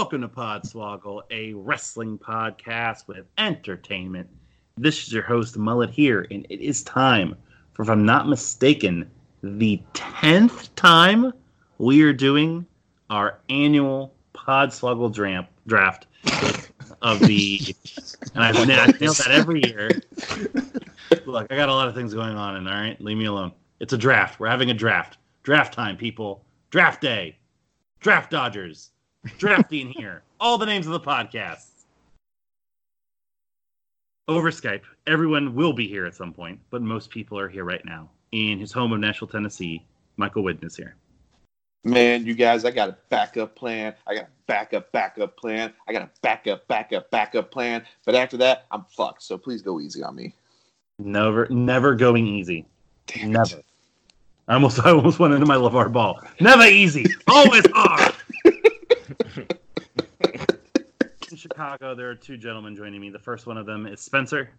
Welcome to Podswoggle, a wrestling podcast with entertainment. This is your host, Mullet, here, and it is time for, if I'm not mistaken, the 10th time we are doing our annual Podswoggle dram- draft of the. And I've I nailed that every year. Look, I got a lot of things going on, and all right, leave me alone. It's a draft. We're having a draft. Draft time, people. Draft day. Draft Dodgers drafting here. All the names of the podcast. Over Skype, everyone will be here at some point, but most people are here right now. In his home of Nashville, Tennessee, Michael Whitten is here. Man, you guys, I got a backup plan. I got a backup, backup plan. I got a backup, backup, backup plan. But after that, I'm fucked. So please go easy on me. Never, never going easy. Damn it. Never. I almost, I almost went into my LaVar Ball. Never easy. Always hard. In Chicago, there are two gentlemen joining me. The first one of them is Spencer.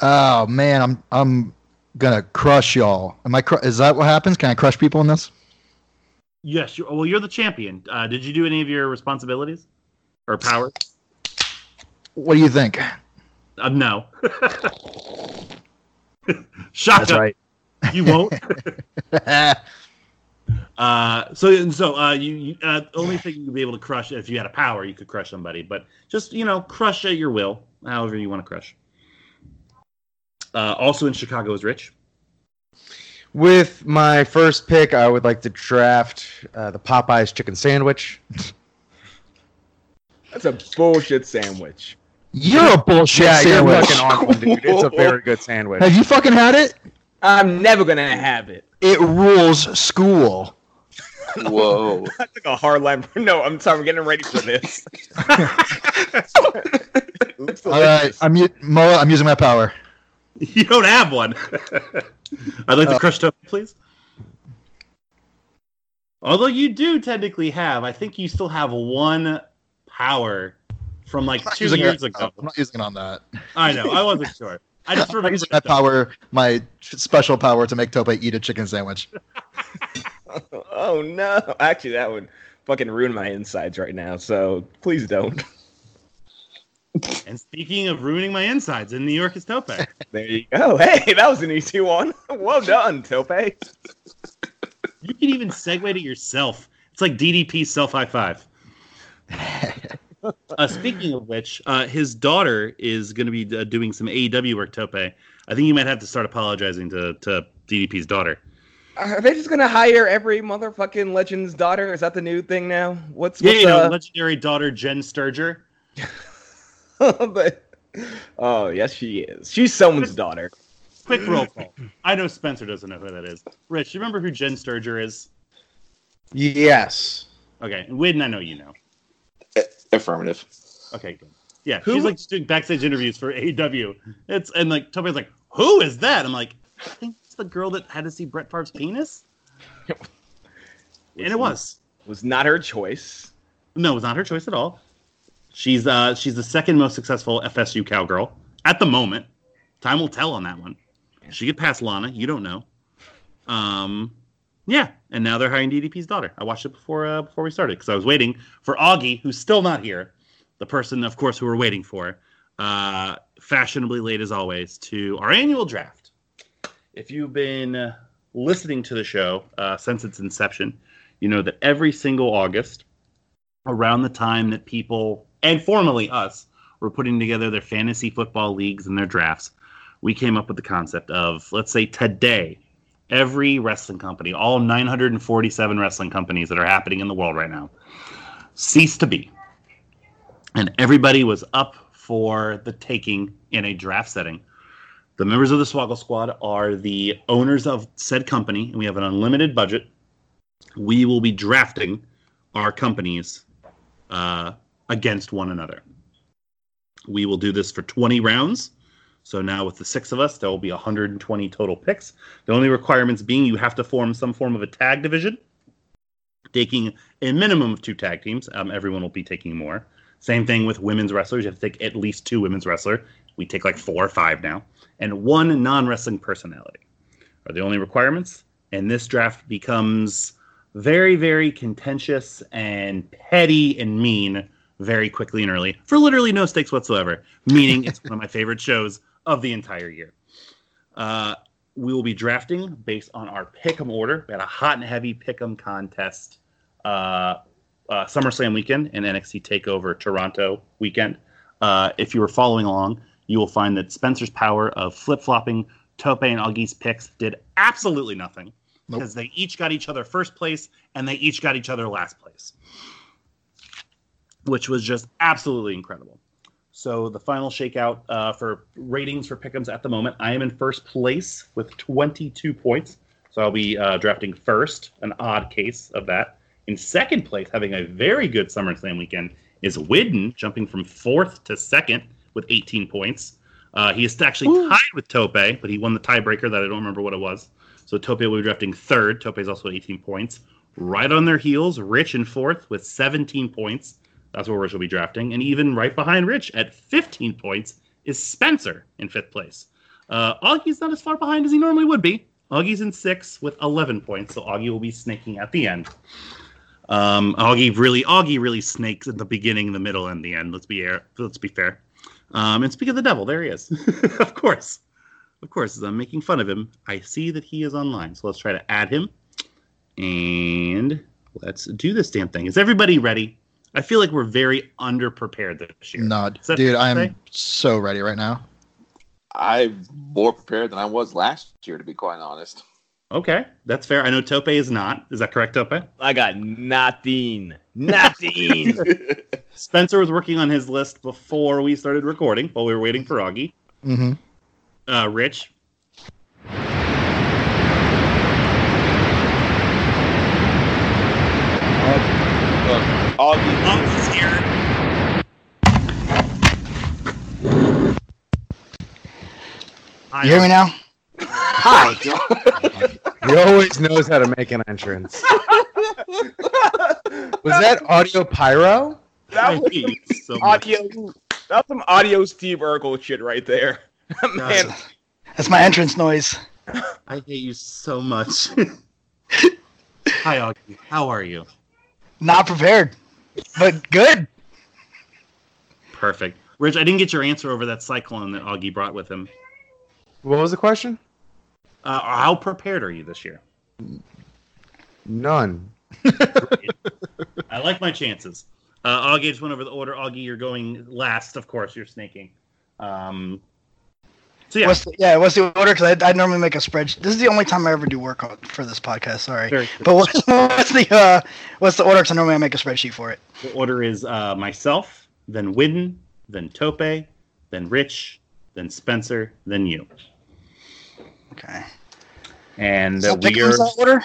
Oh man, I'm I'm gonna crush y'all. Am I? Cr- is that what happens? Can I crush people in this? Yes, you well, you're the champion. Uh, did you do any of your responsibilities or powers? What do you think? Uh, no. Shut up. You won't. Uh, so so uh, you, you uh, only thing you'd be able to crush if you had a power, you could crush somebody, but just you know, crush at your will, however you want to crush. Uh, also in Chicago is Rich. With my first pick, I would like to draft uh, the Popeyes chicken sandwich. That's a bullshit sandwich. You're a bullshit yeah, sandwich. you're fucking on one, dude. It's a very good sandwich. Have you fucking had it? I'm never gonna have it. It rules school. Whoa. I took a hard line. No, I'm sorry. I'm getting ready for this. Looks All right. I'm u- Mo, I'm using my power. You don't have one. I'd like to Uh, crush Toby, please. Although you do technically have, I think you still have one power from like I'm not two using years it- ago. I'm not using it on that. I know. I wasn't sure. I just I'm remember using my power, my special power to make Tope eat a chicken sandwich. oh no! Actually, that would fucking ruin my insides right now. So please don't. And speaking of ruining my insides, in New York is Tope. There you go. Hey, that was an easy one. Well done, Tope. You can even segue to yourself. It's like DDP self high five. uh, speaking of which, uh, his daughter is going to be uh, doing some AEW work. Tope, I think you might have to start apologizing to to DDP's daughter. Are they just gonna hire every motherfucking legend's daughter? Is that the new thing now? What's Yeah, what's, you know, uh, legendary daughter Jenn Sterger. but, oh yes, she is. She's someone's daughter. Quick roll call. I know Spencer doesn't know who that is. Rich, you remember who Jenn Sterger is? Yes. Okay, and Wade, I know you know. Affirmative. Okay, good. Yeah, Who she's like doing backstage interviews for AEW. It's and like Toby's like, who is that? I'm like, I think it's the girl that had to see Brett Favre's penis. and it was. was not her choice. No, it was not her choice at all. She's uh she's the second most successful FSU cowgirl at the moment. Time will tell on that one. She could pass Lana. You don't know. Um, yeah, and now they're hiring DDP's daughter. I watched it before uh, before we started because I was waiting for Augie, who's still not here, the person, of course, who we're waiting for. Uh, fashionably late as always to our annual draft. If you've been listening to the show uh, since its inception, you know that every single August, around the time that people and formerly us were putting together their fantasy football leagues and their drafts, we came up with the concept of let's say today, every wrestling company, all 947 wrestling companies that are happening in the world right now, cease to be. And everybody was up for the taking in a draft setting. The members of the Swoggle Squad are the owners of said company, and we have an unlimited budget. We will be drafting our companies uh, against one another. We will do this for 20 rounds. So now with the six of us, there will be 120 total picks. The only requirements being you have to form some form of a tag division, taking a minimum of two tag teams. Um, everyone will be taking more. Same thing with women's wrestlers. You have to take at least two women's wrestler. We take like four or five now, and one non-wrestling personality are the only requirements. And this draft becomes very, very contentious and petty and mean very quickly and early for literally no stakes whatsoever. Meaning it's one of my favorite shows of the entire year. Uh, we will be drafting based on our pick'em order. We had a hot and heavy pick'em contest uh, uh, SummerSlam weekend and NXT Takeover Toronto weekend. Uh, if you were following along, you will find that Spencer's power of flip flopping Tope and Augie's picks did absolutely nothing Nope. because they each got each other first place and they each got each other last place, which was just absolutely incredible. So the final shakeout uh, for ratings for pick'ems at the moment, I am in first place with 22 points. So I'll be uh, drafting first, an odd case of that. In second place, having a very good SummerSlam weekend, is Widden, jumping from fourth to second with 18 points. Uh, he is actually tied with Tope, but he won the tiebreaker that I don't remember what it was. So Tope will be drafting third. Tope is also 18 points. Right on their heels, Rich in fourth with 17 points. That's where Rich will be drafting. And even right behind Rich at 15 points is Spencer in fifth place. Uh, Augie's not as far behind as he normally would be. Augie's in sixth with 11 points, so Augie will be snaking at the end. Um, Augie really, Augie really snakes at the beginning, the middle, and the end. Let's be air, let's be fair. Um, and speak of the devil, there he is. of course, of course. As I'm making fun of him, I see that he is online. So let's try to add him, and let's do this damn thing. Is everybody ready? I feel like we're very underprepared this year. No, dude, I'm say? so ready right now. I'm more prepared than I was last year, to be quite honest. Okay, that's fair. I know Tope is not. Is that correct, Tope? I got nothing. Nothing. Spencer was working on his list before we started recording, while we were waiting for Augie. hmm Uh, Rich, Augie, Augie's here. Hi, You hear me now? Hi. He always knows how to make an entrance. Was that audio pyro? That was hate you so much. audio. That's some audio Steve Urkel shit right there. Man, That's my entrance noise. I hate you so much. Hi, Augie. How are you? Not prepared, but good. Perfect. Rich, I didn't get your answer over that cyclone that Augie brought with him. What was the question? Uh, how prepared are you this year? None. I like my chances. Uh, Augie just went over the order. Augie, you're going last. Of course, you're snaking. Um, so yeah, What's the, yeah? What's the order? Because I, I normally make a spreadsheet. This is the only time I ever do work on, for this podcast. Sorry, very but what, what's the uh, what's the order? Because normally I make a spreadsheet for it. The order is uh, myself, then Widden, then Tope, then Rich, then Spencer, then you. Okay. And So uh, we are. that order.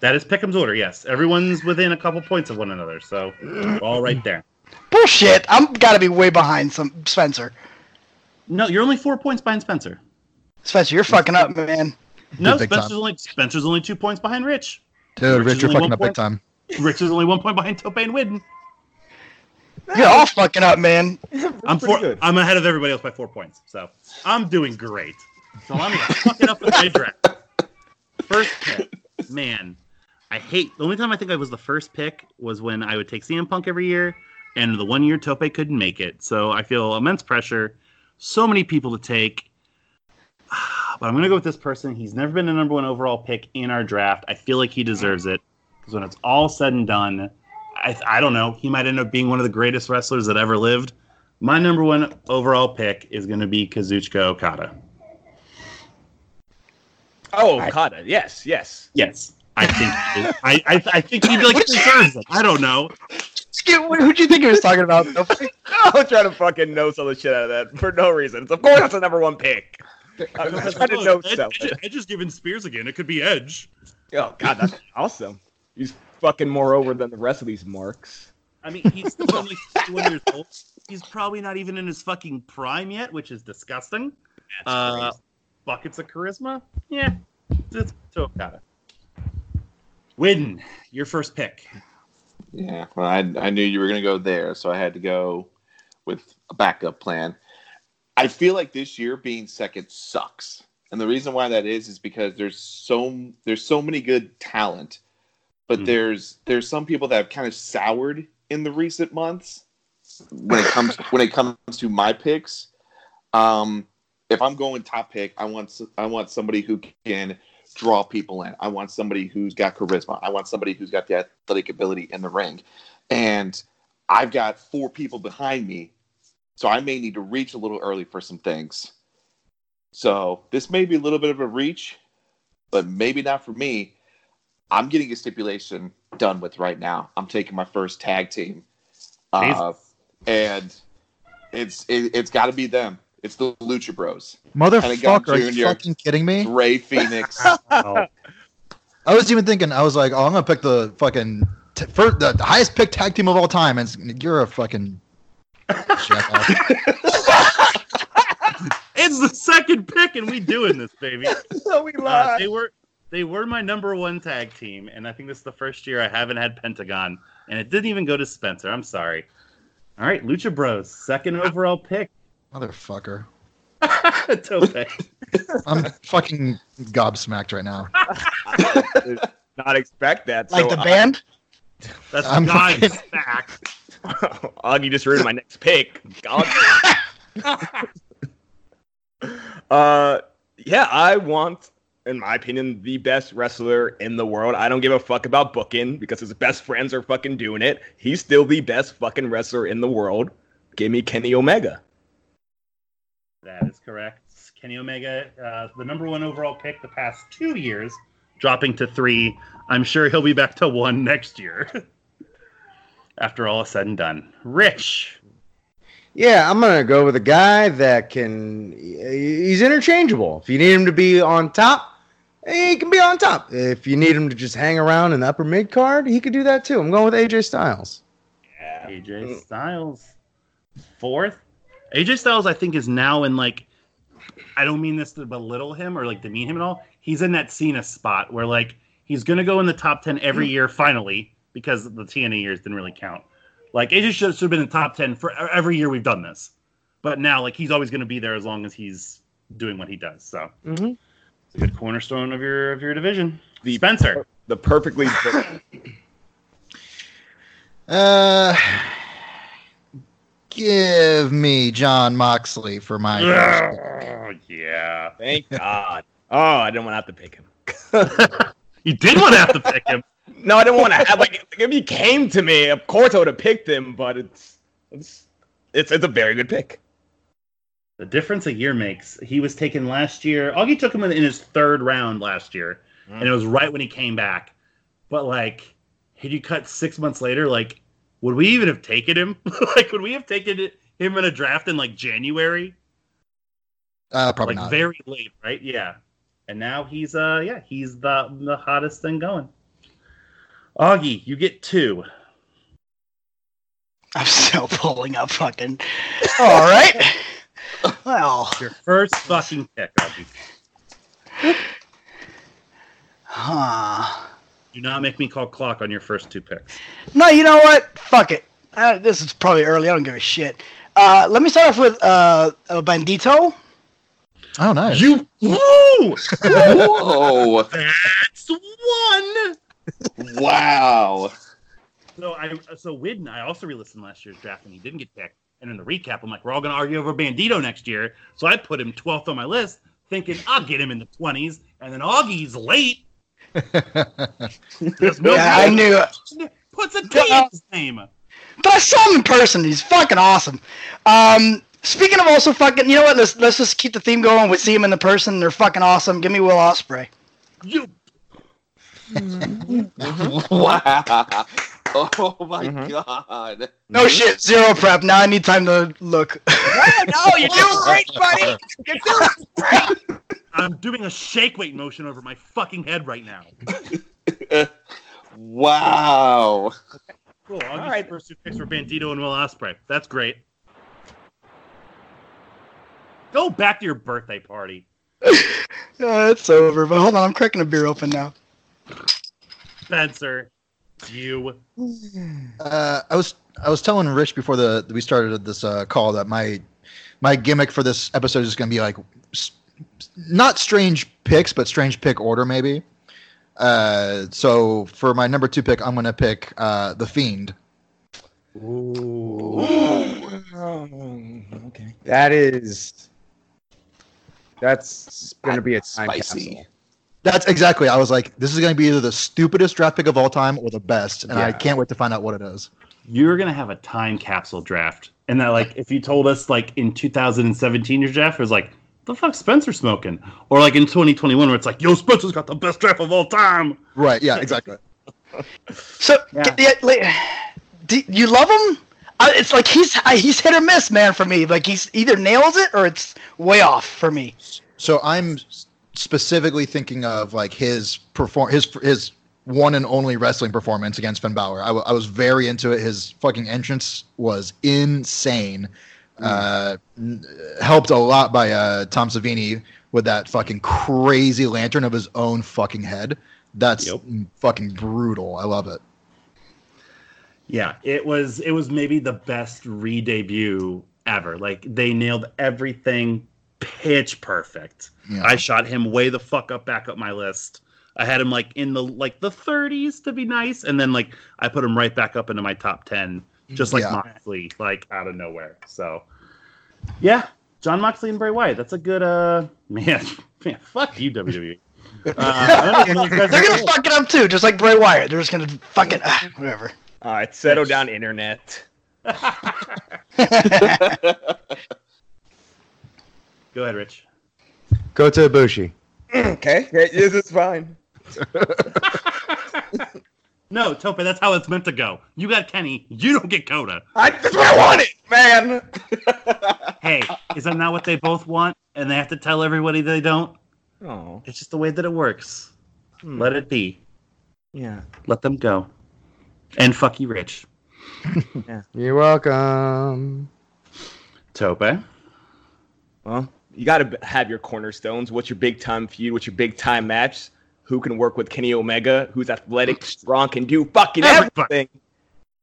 That is Pickham's order. Yes, everyone's within a couple points of one another, so all right there. Bullshit! I'm got to be way behind some Spencer. No, you're only four points behind Spencer. Spencer, you're fucking up, man. No, Spencer's time. only Spencer's only two points behind Rich. Dude, Rich is Rich, you're only fucking one up big point. time. Rich is only one point behind Tope and Widden. You're all fucking up, man. I'm four, good. I'm ahead of everybody else by four points, so I'm doing great. So I'm gonna fuck it up with my draft. First pick, man. I hate the only time I think I was the first pick was when I would take CM Punk every year, and the one year Tope couldn't make it. So I feel immense pressure. So many people to take. But I'm gonna go with this person. He's never been a number one overall pick in our draft. I feel like he deserves it because when it's all said and done, I, I don't know. He might end up being one of the greatest wrestlers that ever lived. My number one overall pick is going to be Kazuchika Okada. oh, Okada. Yes, yes. Yes, I think. I, I I think he like deserves it. I don't know. Who'd you think he was talking about? I'm trying to fucking know some of the shit out of that for no reason. Of course, that's the number one pick. I'm trying to know Edge, stuff. Edge, Edge is giving Spears again. It could be Edge. Oh God, that's awesome. He's fucking more over than the rest of these marks. I mean, he's still only 51 years old. He's probably not even in his fucking prime yet, which is disgusting. Uh, buckets of charisma? Yeah, it's to Okada. Win your first pick. Yeah, well, I, I knew you were going to go there, so I had to go with a backup plan. I feel like this year being second sucks, and the reason why that is is because there's so there's so many good talent, but Hmm. there's there's some people that have kind of soured in the recent months when it comes when it comes to my picks. Um, if I'm going top pick, I want I want somebody who can draw people in. I want somebody who's got charisma. I want somebody who's got the athletic ability in the ring. And I've got four people behind me, so I may need to reach a little early for some things. So this may be a little bit of a reach, but maybe not for me. I'm getting a stipulation done with right now. I'm taking my first tag team, uh, and it's it, it's got to be them. It's the Lucha Bros. Motherfucker, are you Jr.. fucking kidding me? Rey Fenix. I was even thinking, I was like, oh, I'm gonna pick the fucking t- first, the, the highest picked tag team of all time, and you're a fucking. It's the second pick, and we doing this, baby. So we Uh, they were they were my number one tag team, and I think this is the first year I haven't had Pentagon, and it didn't even go to Spencer. I'm sorry. All right, Lucha Bros, second overall pick. Motherfucker. Tope. I'm fucking gobsmacked right now. not expect that. Like so the band? That's I'm God's fucking- back. I, Augie just ruined my next pick. God. uh, yeah, I want, in my opinion, the best wrestler in the world. I don't give a fuck about booking because his best friends are fucking doing it. He's still the best fucking wrestler in the world. Give me Kenny Omega. That is correct. Kenny Omega, uh, the number one overall pick the past two years, dropping to three. I'm sure he'll be back to one next year. After all is said and done. Rich. Yeah, I'm gonna go with a guy that can. He's interchangeable. If you need him to be on top, he can be on top. If you need him to just hang around in the upper mid card, he could do that too. I'm going with AJ Styles. AJ Styles. Fourth. AJ Styles, I think, is now in like I don't mean this to belittle him or like demean him at all. He's in that Cena spot where like he's gonna go in the top ten every year finally, because the TNA years didn't really count. Like AJ should, should have been in the top ten for every year we've done this. But now like he's always gonna be there as long as he's doing what he does. So Mm-hmm. it's a good cornerstone of your of your division. The- Spencer. The perfectly. Uh, give me Jon Moxley for my. Oh, yeah. Thank God. Oh, I didn't want to have to pick him. You did want to have to pick him. No, I didn't want to have like if he came to me, of course I would have picked him, but it's it's it's it's a very good pick. The difference a year makes. He was taken last year. Augie took him in, in his third round last year, mm. and it was right when he came back. But like, had you cut six months later, like, would we even have taken him? like, would we have taken him in a draft in like January? Uh, probably like not. very late, right? Yeah. And now he's uh yeah he's the the hottest thing going. Augie, you get two. I'm still pulling up fucking. All right. Well, Your first fucking pick, Augie. huh. Do not make me call clock on your first two picks. No, you know what? Fuck it. Uh, this is probably early. I don't give a shit. Uh, let me start off with uh, a Bandito. Oh, nice. You woo! Whoa! That's one. wow! So I so Widden, I also re-listened last year's draft and he didn't get picked. And in the recap, I'm like, we're all gonna argue over Bandito next year. So I put him 12th on my list, thinking I'll get him in the 20s. And then Augie's late. There's no Yeah, I knew it. puts a T in his name. But I saw him in person. He's fucking awesome. Um, speaking of also fucking, you know what? Let's let's just keep the theme going. We see him in the person. They're fucking awesome. Give me Will Ospreay. You Wow! Oh my Mhm. god! No shit. Zero prep. Now I need time to look. no, you're doing great, buddy. You're doing great. I'm doing a shake weight motion over my fucking head right now. Wow. Cool. Augie's right. first two picks were Bandito and Will Ospreay. That's great. Go back to your birthday party. Uh, it's over. But hold on, I'm cracking a beer open now. Spencer, you. Uh, I was I was telling Rich before the we started this uh, call that my my gimmick for this episode is going to be like s- not strange picks, but strange pick order maybe. Uh, so for my number two pick, I'm going to pick uh, the Fiend. Ooh, okay. That is. That's going to be a time Spicy. capsule. That's exactly. I was like, this is going to be either the stupidest draft pick of all time or the best, and I can't wait to find out what it is. You're gonna have a time capsule draft, and that like if you told us like in 2017 your draft it was like the fuck Spencer smoking, or like in 2021 where it's like yo Spencer's got the best draft of all time. Right? Yeah. Exactly. So, Yeah. yeah, like, do you love him? Uh, it's like he's I, he's hit or miss, man. For me, like he's either nails it or it's way off for me. So I'm specifically thinking of like his perform his his one and only wrestling performance against Finn Balor. I, w- I was very into it. His fucking entrance was insane. Uh, helped a lot by uh, Tom Savini with that fucking crazy lantern of his own fucking head. That's Yep. fucking brutal. I love it. Yeah, it was it was maybe the best re-debut ever. Like they nailed everything pitch perfect. Yeah. I shot him way the fuck up back up my list. I had him like in the like the 30s to be nice, and then like I put him right back up into my top 10, just like Yeah. Moxley, like out of nowhere. So yeah, Jon Moxley and Bray Wyatt. That's a good uh man. Man, fuck you, WWE. Uh, I don't know if you guys They're gonna fuck it up too, just like Bray Wyatt. They're just gonna fuck it. Ah, whatever. All right, settle down, internet. Go ahead, Rich. Kota Ibushi. Okay, this is fine. No, Tope, that's how it's meant to go. You got Kenny, you don't get Kota. I, that's what I wanted, man. Hey, is that not what they both want? And they have to tell everybody they don't? Oh, It's just the way that it works. Hmm. Let it be. yeah. Let them go. And fuck you, Rich. You're welcome. Tope. Well, you got to have your cornerstones. What's your big time feud? What's your big time match? Who can work with Kenny Omega? Who's athletic, strong, can do fucking Everybody. everything?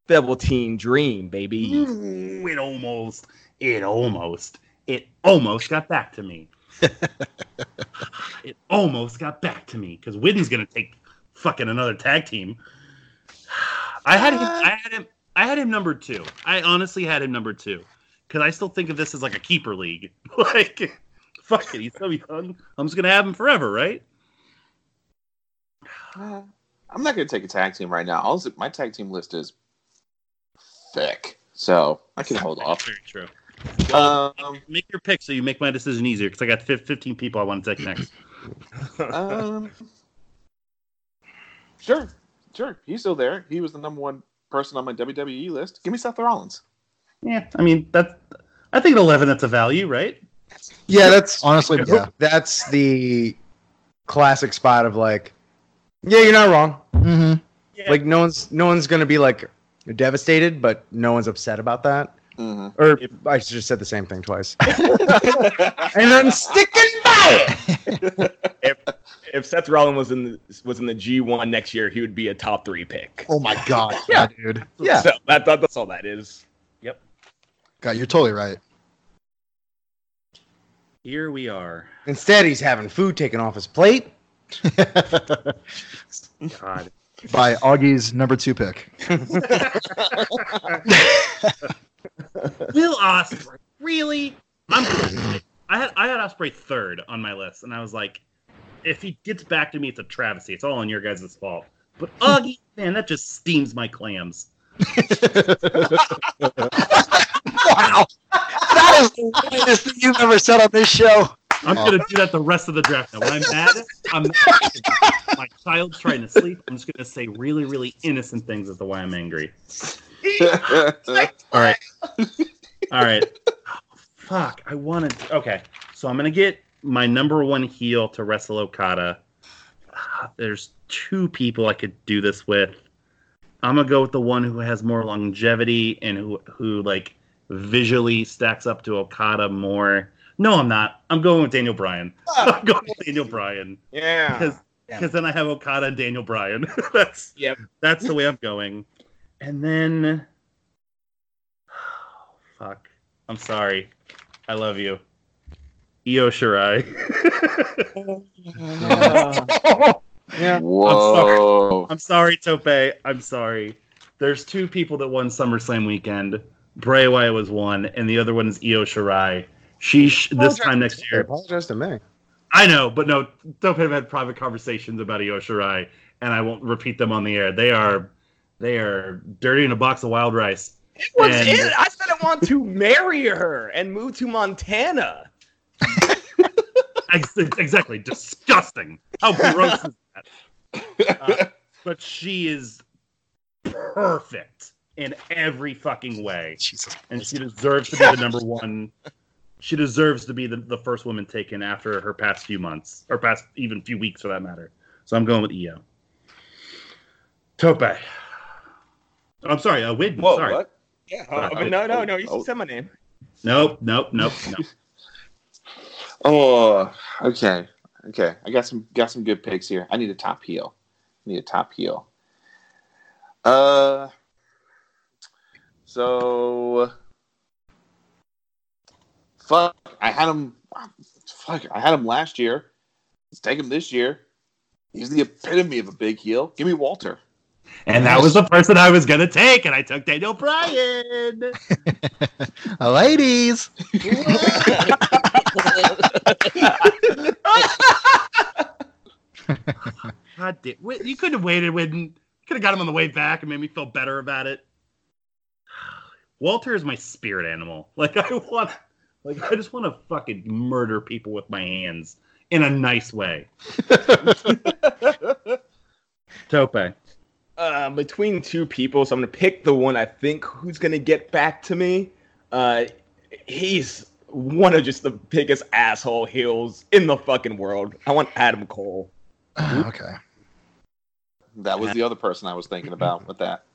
Velveteen Dream, baby. Ooh, it almost, it almost, it almost got back to me. it almost got back to me because Widden's gonna take fucking another tag team. I had him. I had him. I had him number two. I honestly had him number two because I still think of this as like a keeper league. like, fuck it, he's so young. I'm just gonna have him forever, right? Uh, I'm not going to take a tag team right now. Also, my tag team list is thick, so I can hold off. Very true. Um, Make your pick so you make my decision easier because I got 15 people I want to take next. um, sure, sure. He's still there. He was the number one person on my WWE list. Give me Seth Rollins. Yeah, I mean that's. I think at 11 that's a value, right? Yeah, that's Honestly, yeah. that's the classic spot of like, yeah, you're not wrong. hmm Yeah. Like no one's no one's gonna be like devastated, but no one's upset about that. hmm Or I just said the same thing twice. and I'm sticking by it. if if Seth Rollins was in the, was in the G1 next year, he would be a top three pick. Oh my god, yeah, dude. Yeah. So that, that that's all that is. Yep. God, you're totally right. Here we are. Instead, he's having food taken off his plate. God. By Augie's number two pick. Will Ospreay, really? I'm. I had I had Ospreay third on my list, and I was like, if he gets back to me, it's a travesty. It's all on your guys' fault. But Augie, man, that just steams my clams. wow, that is the whitest thing you've ever said on this show. I'm gonna do that the rest of the draft. Now, when I'm mad, I'm mad. my child's trying to sleep. I'm just gonna say really, really innocent things as to why I'm angry. All right. All right. Fuck. I wanted. Okay. So I'm going to get my number one heel to wrestle Okada. There's two people I could do this with. I'm gonna go with the one who has more longevity and who who like visually stacks up to Okada more. No, I'm not. I'm going with Daniel Bryan. Ah. I'm going with Daniel Bryan Yeah. because because then I have Okada and Daniel Bryan. that's Yep. that's the way I'm going. And then, fuck. I'm sorry. I love you, Io Shirai. Yeah. Whoa. I'm sorry, Tope. I'm sorry. There's two people that won SummerSlam weekend. Bray Wyatt was one, and the other one is Io Shirai. She sh- this time next year. I apologize to me. I know, but no, Tope have had private conversations about Io Shirai, and I won't repeat them on the air. They are, they are dirty in a box of wild rice. It was And- it. I said I want to marry her and move to Montana. Exactly, disgusting. How gross is that? Uh, but she is perfect in every fucking way. Jesus. and she deserves to be the number one. She deserves to be the, the first woman taken after her past few months, or past even few weeks for that matter. So I'm going with Io. Tope. Oh, I'm sorry, uh, Widden. Whoa, sorry. what? Yeah. Uh, but no, no, no. You oh. said my name. Nope, nope, nope, no. Oh, okay, okay. I got some got some good picks here. I need a top heel. I need a top heel. Uh, so fuck. I had him. Fuck. I had him last year. Let's take him this year. He's the epitome of a big heel. Give me Walter. And that was the person I was gonna take, and I took Daniel Bryan. Ladies. God damn, Wid- you could have waited, Widden. Could have got him on the way back and made me feel better about it. Walter is my spirit animal. Like I want, like I just want to fucking murder people with my hands in a nice way. Tope. uh, between two people, so I'm gonna pick the one I think who's gonna get back to me. Uh, he's one of just the biggest asshole heels in the fucking world. I want Adam Cole. okay. That was the other person I was thinking about with that.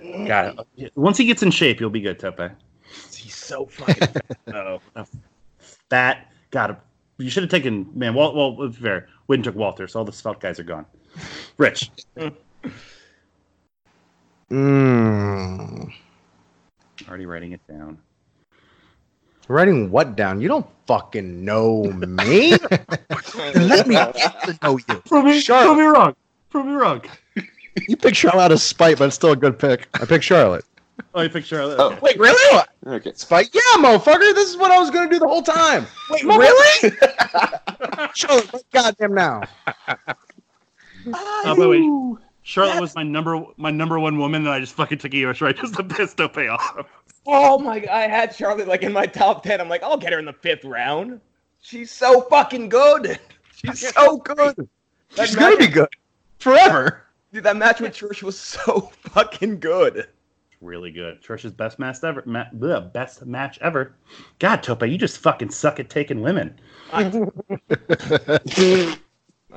Got it. Once he gets in shape, you'll be good, Tope. He's so fucking. oh, Fat. Got it. You should have taken man. Well, well, it's fair. Widden took Walter, so all the svelte guys are gone. Rich. Mm. Already writing it down. Writing what down? You don't fucking know me. Let me get to know you. Prove me, Charlotte. prove me wrong. Prove me wrong. You picked Charlotte out of spite, but it's still a good pick. I picked Charlotte. Oh, you picked Charlotte. Oh. Okay. Wait, really? Okay. Spike? Yeah, motherfucker. This is what I was gonna do the whole time. Wait, really? Charlotte, right goddamn now. Oh, but wait. Charlotte was my number my number one woman, and I just fucking took Io Shirai just to piss Tope off. oh my! God, I had Charlotte like in my top ten. I'm like, I'll get her in the fifth round. She's so fucking good. She's so good. That She's gonna be good forever. Dude, that match with Trish was so fucking good. Really good. Trish's best match ever. Ma- bleh, best match ever. God, Topa, you just fucking suck at taking women.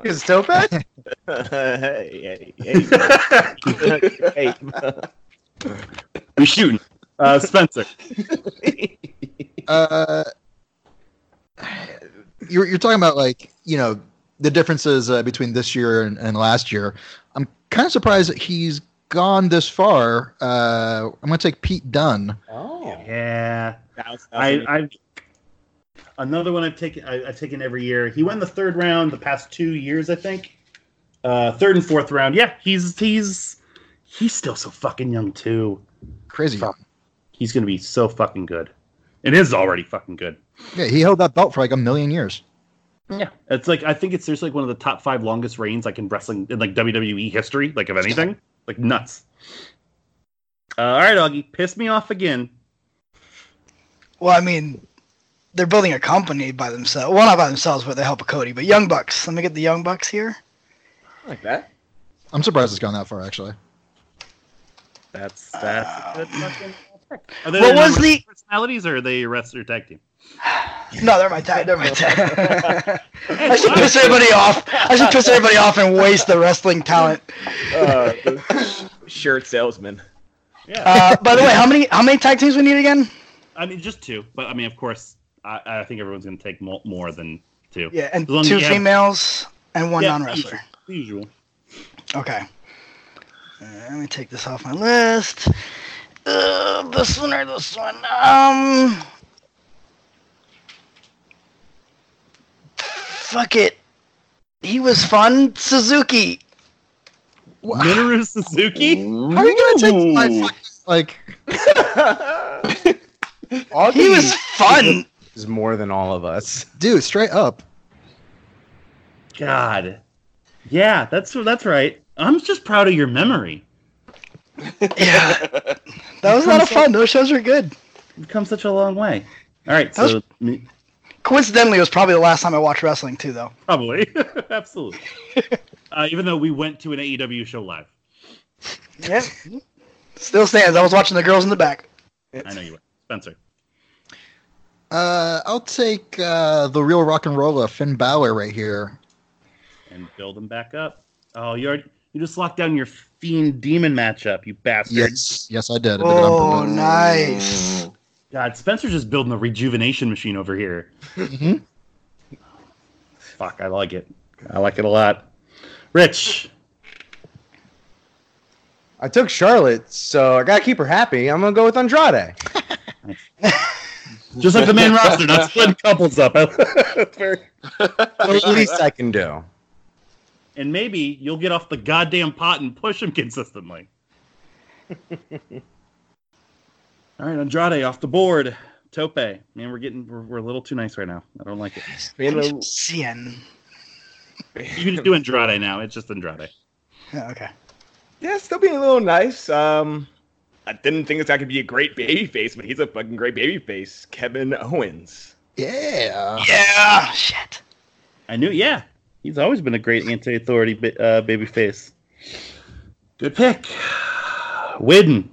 Is Tope? hey, hey, hey. hey. We shooting. Uh, Spencer. uh, you're you're talking about like you know the differences uh, between this year and, and last year. I'm kind of surprised that he's gone this far. Uh, I'm gonna take Pete Dunne. Oh. Yeah. That was- that was I, a- I've another one I've taken. I, I've taken every year. He went the third round the past two years, I think. Uh, third and fourth round. Yeah, he's he's he's still so fucking young too. Crazy. Fuck. He's gonna be so fucking good. It is already fucking good. Yeah, he held that belt for like a million years. Yeah, it's like I think it's there's like one of the top five longest reigns like in wrestling in like WWE history, like of anything, like nuts. Uh, all right, Augie, piss me off again. Well, I mean, they're building a company by themselves. Well, not by themselves, but they help of Cody. But Young Bucks. Let me get the Young Bucks here. I like that. I'm surprised it's gone that far actually. That's that's a good fucking Are they What was the- personalities or are they wrestler tag team? No, they're my tag. They're my tag. I should piss everybody off. I should piss everybody off and waste the wrestling talent. Uh, the shirt salesman. Yeah. Uh, by the way, how many how many tag teams we need again? I mean, just two. But I mean, of course, I, I think everyone's going to take mo- more than two. Yeah, and As long as two you have- females and one Yeah, non-wrestler. Usual. Okay. Uh, let me take this off my list. Uh, this one or this one? Um. Fuck it. He was fun. Suzuki. Minoru Suzuki? How are you gonna take my fucking, like? He was fun. is more than all of us. Dude, straight up. God. Yeah, that's that's right. I'm just proud of your memory. Yeah. That was a lot of fun. Those shows were good. You've come such a long way. All right, That was- so me- Coincidentally, it was probably the last time I watched wrestling too, though. probably, absolutely. Uh, even though we went to an AEW show live, Yeah. Still stands. I was watching the girls in the back. I know you were, Spencer. Uh, I'll take uh, the real rock and roller Finn Balor right here. and build him back up. Oh, you already, you just locked down your fiend demon matchup, you bastard. Yes, yes, I did. I Oh, nice. God, Spencer's just building a rejuvenation machine over here. Mhm. Fuck, I like it. I like it a lot. Rich, I took Charlotte, so I gotta keep her happy. I'm gonna go with Andrade. just like the main roster, not splitting couples up. That's very- the least I can do. And maybe you'll get off the goddamn pot and push him consistently. All right, Andrade off the board. Tope, man, we're getting we're, we're a little too nice right now. I don't like it. Being a- Cien. You can just do Andrade now. It's just Andrade. Yeah, okay. yeah, still being a little nice. Um, I didn't think this guy could be a great baby face, but he's a fucking great baby face. Kevin Owens. Yeah. Yeah. Shit. I knew, yeah. He's always been a great anti-authority uh, baby face. Good pick. Widden.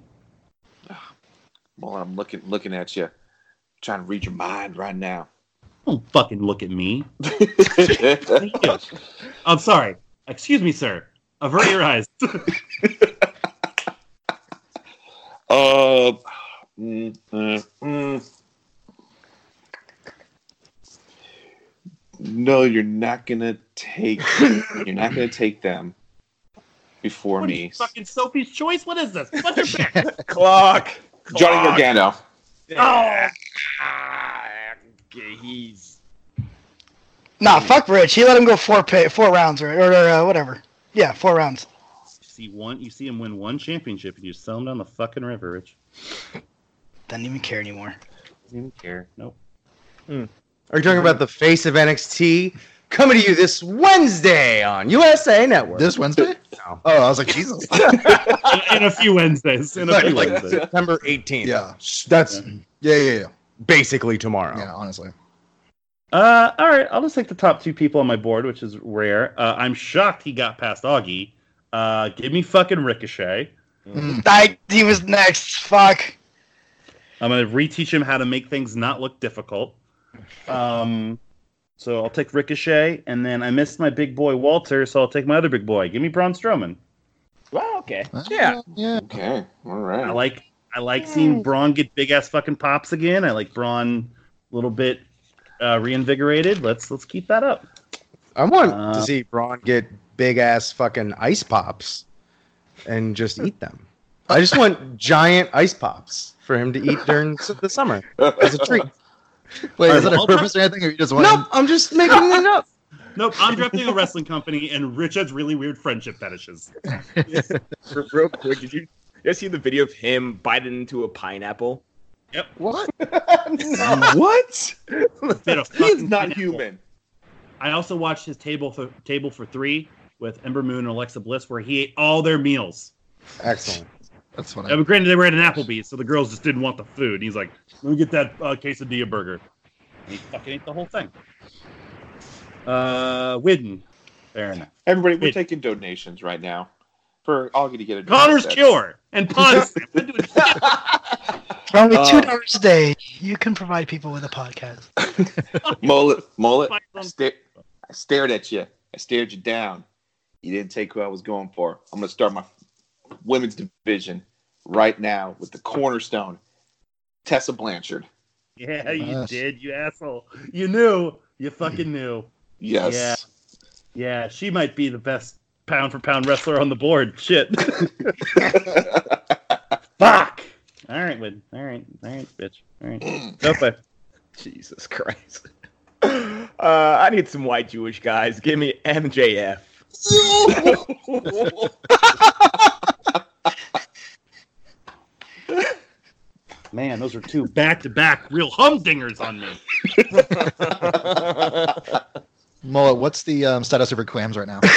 Well, I'm looking looking at you, trying to read your mind right now. Don't fucking look at me. I'm sorry. Excuse me, sir. Avert your eyes. Uh, mm, mm, mm. No, you're not gonna take. you're not gonna take them before What me. you, fucking Sophie's Choice? What is this? What's your pick? Clock. Johnny Clock. Gargano. Ah, okay, he's Nah, fuck Rich. He let him go four pay, four rounds or, or uh, whatever. Yeah, four rounds. You see one. You see him win one championship, and you sell him down the fucking river, Rich. Doesn't even care anymore. Doesn't even care. Nope. Are you talking about the face of NXT coming to you this Wednesday on USA Network? This Wednesday? No. Oh, I was like, Jesus. in, in a few Wednesdays. In a few like Wednesdays. September 18th. Yeah. That's Yeah, yeah, yeah. basically tomorrow. Yeah, honestly. Uh, all right. I'll just take the top two people on my board, which is rare. Uh, I'm shocked he got past Augie. Uh, give me fucking Ricochet. Mm. I, he was next. Fuck. I'm gonna reteach him how to make things not look difficult. Um, so I'll take Ricochet, and then I missed my big boy Walter, so I'll take my other big boy. Give me Braun Strowman. well, okay. Yeah. Yeah. Okay, All right. I like I like seeing Braun get big ass fucking pops again. I like Braun a little bit uh, reinvigorated. Let's let's keep that up. I want Uh, to see Braun get big ass fucking ice pops and just eat them. I just want giant ice pops for him to eat during the summer as a treat. Wait, is Alright, that a I'll purpose or anything, or you just want? Nope, I'm just making it up. Nope, I'm drafting a wrestling company, and Rich has really weird friendship fetishes. Real quick, did you, you guys see the video of him biting into a pineapple? Yep. What? what? Did a He's not pineapple. human. I also watched his table for table for three with Ember Moon and Alexa Bliss, where he ate all their meals. Excellent. That's what Uh, I. but granted, they were at an Applebee's, so the girls just didn't want the food. He's like, "Let me get that uh, quesadilla burger." And he fucking ate the whole thing. Uh, Widden. Fair enough. Everybody, we're Wait. taking donations right now for Augie to get a Connor's. Cure and Pond Stamp. We're doing shit. For only Uh, two dollars a day, you can provide people with a podcast. mullet, mullet. I, sta- I stared at you. I stared you down. You didn't take who I was going for. I'm going to start my women's division right now with the cornerstone, Tessa Blanchard. Yeah, you Yes. did, you asshole. You knew. You fucking knew. Yes. Yeah, Yeah, she might be the best pound for pound wrestler on the board. Shit. Fuck. All right, Win. All right, all right, bitch. All right. Go play. Jesus Christ. Uh, I need some white Jewish guys. Give me MJF. Man, those are two back to back real humdingers on me. Mullet, what's the um, status of your clams right now? The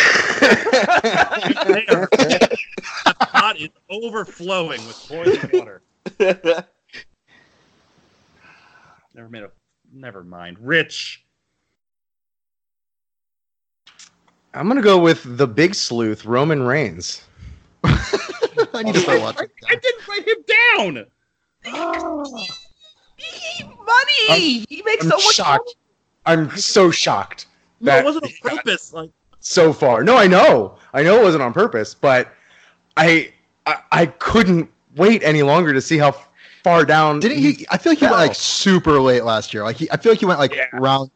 pot is overflowing with boiling water. Never made a. Never mind. Rich. I'm gonna go with the big sleuth, Roman Reigns. I need to start watching. I didn't write him down. Money! he makes I'm shocked. I'm so shocked. No, it wasn't on purpose. Like so far. No, I know. I know it wasn't on purpose, but I I, I couldn't wait any longer to see how far down Didn't he? I feel like he went like super late last year. Like he, I feel like he went like Yeah. round,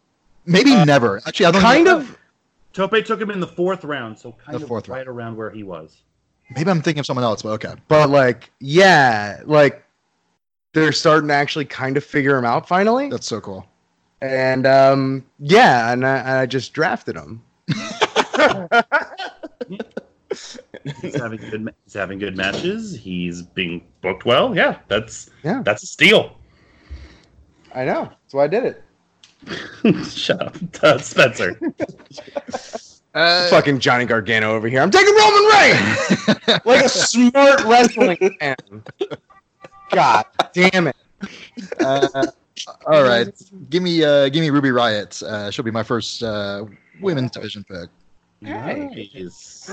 maybe Uh, never. Actually, I don't kind know. of Tope took him in the fourth round, so kind The of fourth right around where he was. Maybe I'm thinking of someone else, but okay. but like yeah, like they're starting to actually kind of figure him out finally. That's so cool. And um yeah, and I, I just drafted him. He's having good. He's having good matches. He's being booked well. Yeah, that's Yeah. that's a steal. I know. That's why I did it. Shut up, uh, Spencer. Uh, Fucking Johnny Gargano over here. I'm taking Roman Reigns like a smart wrestling fan. God damn it. uh, all right, give me uh, give me Ruby Riott. Uh, she'll be my first uh, women's division pick. Nice.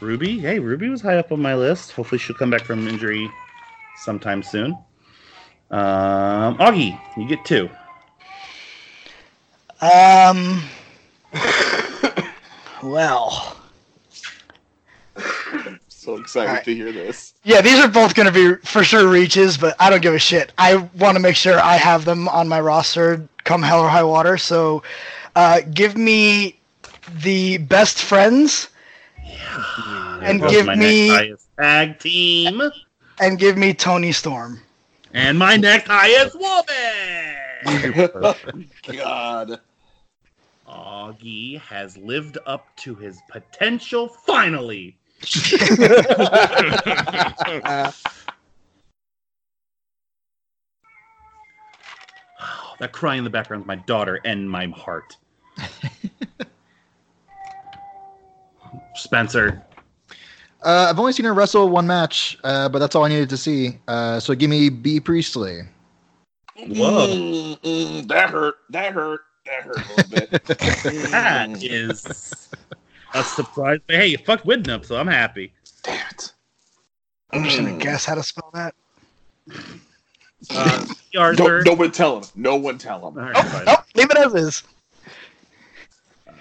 Ruby, hey, Ruby was high up on my list. Hopefully, she'll come back from injury sometime soon. Um, Augie, you get two. Um. Well, so excited Alright. to hear this. yeah, these are both going to be for sure reaches, but I don't give a shit. I want to make sure I have them on my roster come hell or high water. So, uh, give me the best friends And give my me- tag team and give me Toni Storm. and my next highest woman. God. Augie has lived up to his potential finally. that crying in the background is my daughter and my heart. Spencer. Uh, I've only seen her wrestle one match, uh, but that's all I needed to see. Uh, so give me Bea Priestley. Whoa. Mm, mm, that hurt. That hurt. That hurt a little bit. That is a surprise. Hey, you fucked Widnup, so I'm happy. Damn it. I'm just gonna guess how to spell that. Uh, Arthur. Don't, no one tell him. No one tell him. All right, Nope, fine. nope, leave it as is. Uh,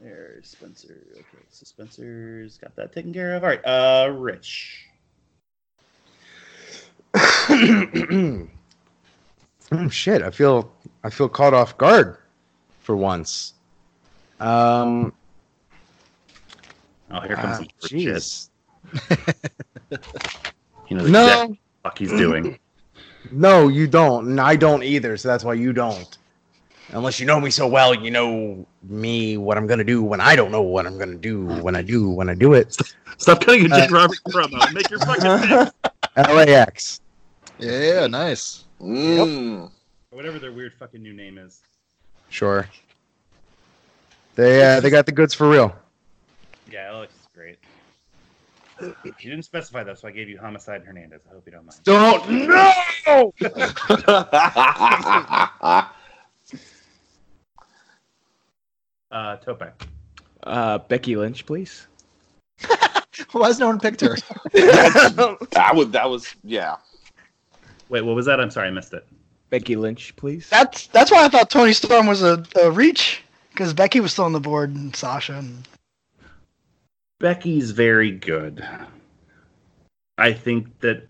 there's Spencer. Okay, so Spencer's got that taken care of. All right, uh, Rich. oh shit! I feel I feel caught off guard for once. Um, Oh, here comes some shit. jeez. He knows exactly what No, the fuck he's doing. no, you don't, and I don't either. So that's why you don't. Unless you know me so well, you know me what I'm gonna do when I don't know what I'm gonna do when I do when I do it. Stop cutting a Uh, Dick Roberts promo and make your fucking. LAX. Yeah, nice. Mm. Whatever their weird fucking new name is. Sure. They uh, they got the goods for real. Yeah, Alex is great. You didn't specify that, so I gave you Homicide Hernandez. I hope you don't mind. Don't no. Uh, Tope. Uh, Becky Lynch, please. Why has no one picked her? that was that was yeah. Wait, what was that? I'm sorry, I missed it. Becky Lynch, please. That's that's why I thought Toni Storm was a, a reach because Becky was still on the board and Sasha. And, Becky's very good. I think that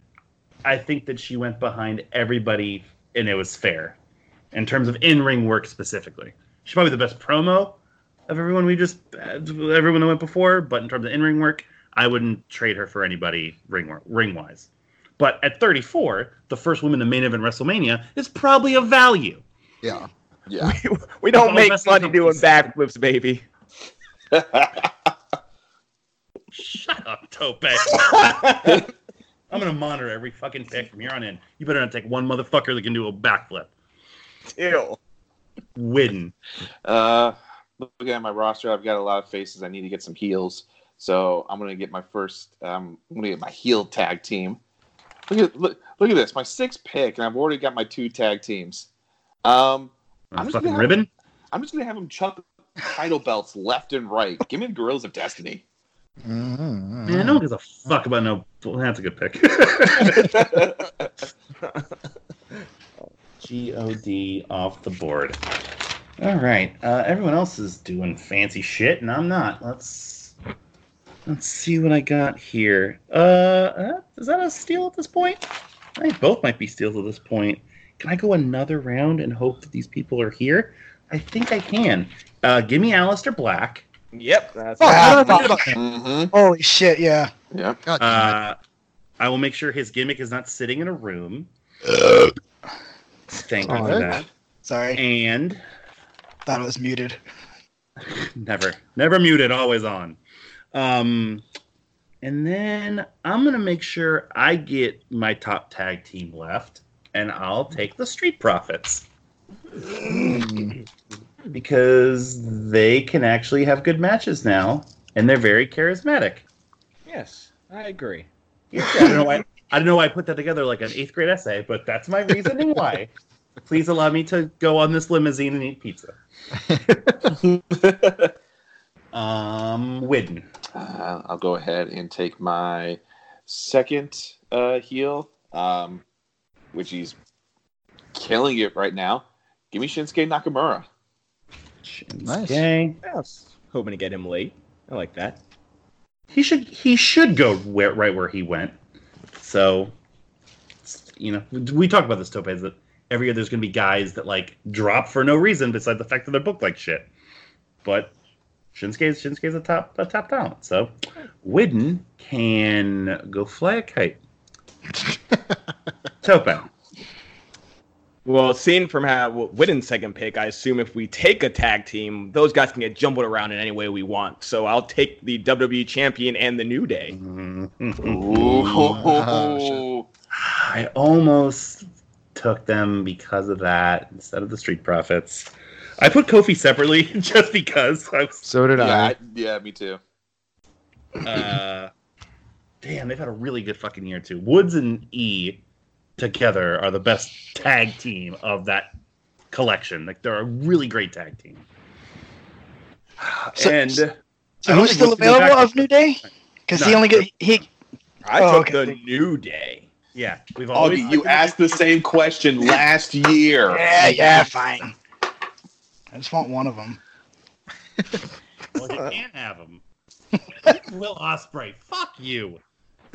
I think that she went behind everybody and it was fair in terms of in-ring work specifically. She's probably the best promo of everyone we just everyone that went before, but in terms of in-ring work, I wouldn't trade her for anybody ring ring wise. But at 34, the first woman to main event WrestleMania is probably of value. Yeah. Yeah. we, we don't make best money of doing companies. backflips, baby. Shut up, Tope. I'm gonna monitor every fucking pick from here on in. You better not take one motherfucker that can do a backflip. Ew. Win. Uh, looking at my roster, I've got a lot of faces. I need to get some heels, so I'm gonna get my first. Um, I'm gonna get my heel tag team. Look at look, look at this, my sixth pick, and I've already got my two tag teams. Um, I'm just fucking gonna have- ribbon. I'm just gonna have them chuck title belts left and right. Give me the Guerrillas of Destiny. Mhm. Man, no one gives a fuck about no. Well, that's a good pick. G O D off the board. All right. Uh, everyone else is doing fancy shit, and I'm not. Let's let's see what I got here. Uh, uh, is that a steal at this point? I think both might be steals at this point. Can I go another round and hope that these people are here? I think I can. Uh, give me Aleister Black. Yep. That's Oh, how did I about him? Mm-hmm. Holy shit! Yeah. Yep. God damn it. Uh, I will make sure his gimmick is not sitting in a room. Thank you for that. Sorry, And thought it was muted. never, never muted, always on. Um, and then I'm gonna make sure I get my top tag team left, and I'll take the Street Profits Mm. Because they can actually have good matches now, and they're very charismatic. Yes, I agree. I don't know why. I don't know why I put that together like an eighth grade essay, but that's my reasoning why. Please allow me to go on this limousine and eat pizza. Um, Widden. Uh, I'll go ahead and take my second uh, heel, um, which he's killing it right now. Give me Shinsuke Nakamura. Nice. Shinsuke. Yes. Hoping to get him late. I like that. He should he should go where, right where he went. So, you know, we talk about this Topaz that every year there's going to be guys that like drop for no reason besides the fact that they're booked like shit. But Shinsuke's Shinsuke's a top a top talent. So, Widden can go fly a kite. Topa. Well, seeing from how Widden's second pick, I assume if we take a tag team, those guys can get jumbled around in any way we want. So I'll take the WWE champion and the New Day. Ooh. I almost took them because of that instead of the Street Profits. I put Kofi separately just because I was. So did Yeah, I. I- yeah, me too. Uh, damn, they've had a really good fucking year too. Woods and E together are the best tag team of that collection. Like they're a really great tag team. So- and So who's still Woods can go available of New Day? Because he only get he. I Oh, took okay. the New Day. yeah, we've always Augie, you asked the same question last year. Yeah, yeah, fine. I just want one of them. Well, you can't have them. Will Ospreay, fuck you,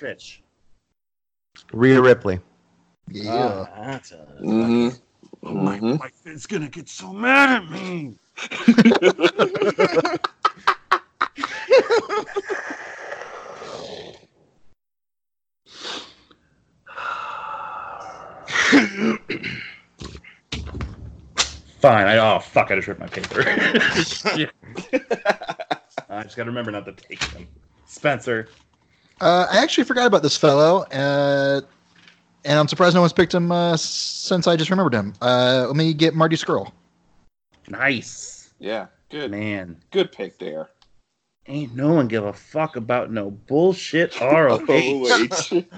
bitch. Rhea Ripley. Yeah. that's a. hmm Oh, my, Mhm. my is gonna get so mad at me. Fine. I, oh fuck! I just ripped my paper. Shit. I just gotta remember not to take them. Spencer. Uh, I actually forgot about this fellow, uh, and I'm surprised no one's picked him uh, since I just remembered him. Uh, let me get Marty Scurll. Nice Yeah, good, man. good pick there. Ain't no one give a fuck about no bullshit ROH. wait.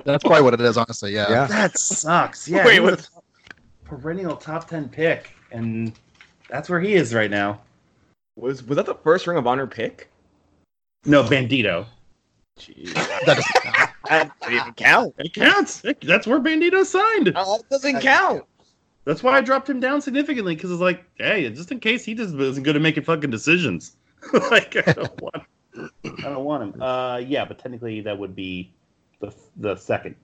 That's probably what it is, honestly. Yeah. Yeah. That sucks. Yeah, Wait, what- top- perennial top ten pick, and that's where he is right now. Was was that the first Ring of Honor pick? No, Bandito. Jeez. That doesn't count. That doesn't count. It counts. It- that's where Bandito signed. Oh, it doesn't count. That's why I dropped him down significantly because it's like, hey, just in case he just isn't good at making fucking decisions. like I don't want, I don't want him. Uh, yeah, but technically that would be the the second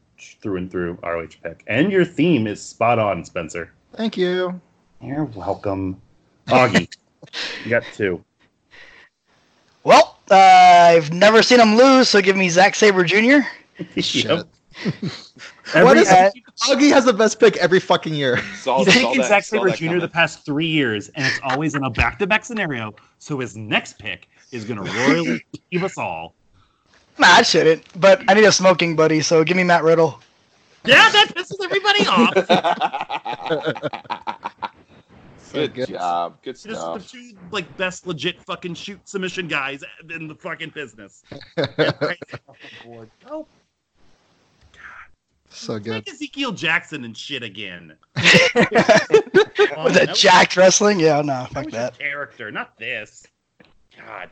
through and through ROH pick. And your theme is spot on, Spencer. Thank you. You're welcome, Augie. you got two. Well, uh, I've never seen him lose, so give me Zack Sabre Jr. Shit. Yep. What Every- is Augie has the best pick every fucking year. Saw, He's taken that- Zack Sabre that Jr. the past three years, and it's always in a back-to-back scenario. So his next pick is going to royally leave us all. Nah, I shouldn't. But I need a smoking buddy, so give me Matt Riddle. Yeah, that pisses everybody off. Good, job. good. job. Good Just the two like best legit fucking shoot submission guys in the fucking business. Oh, so good. like Ezekiel Jackson and shit again. Was Um, that was- jacked wrestling? Yeah, no, that fuck was your that. character, not this. God,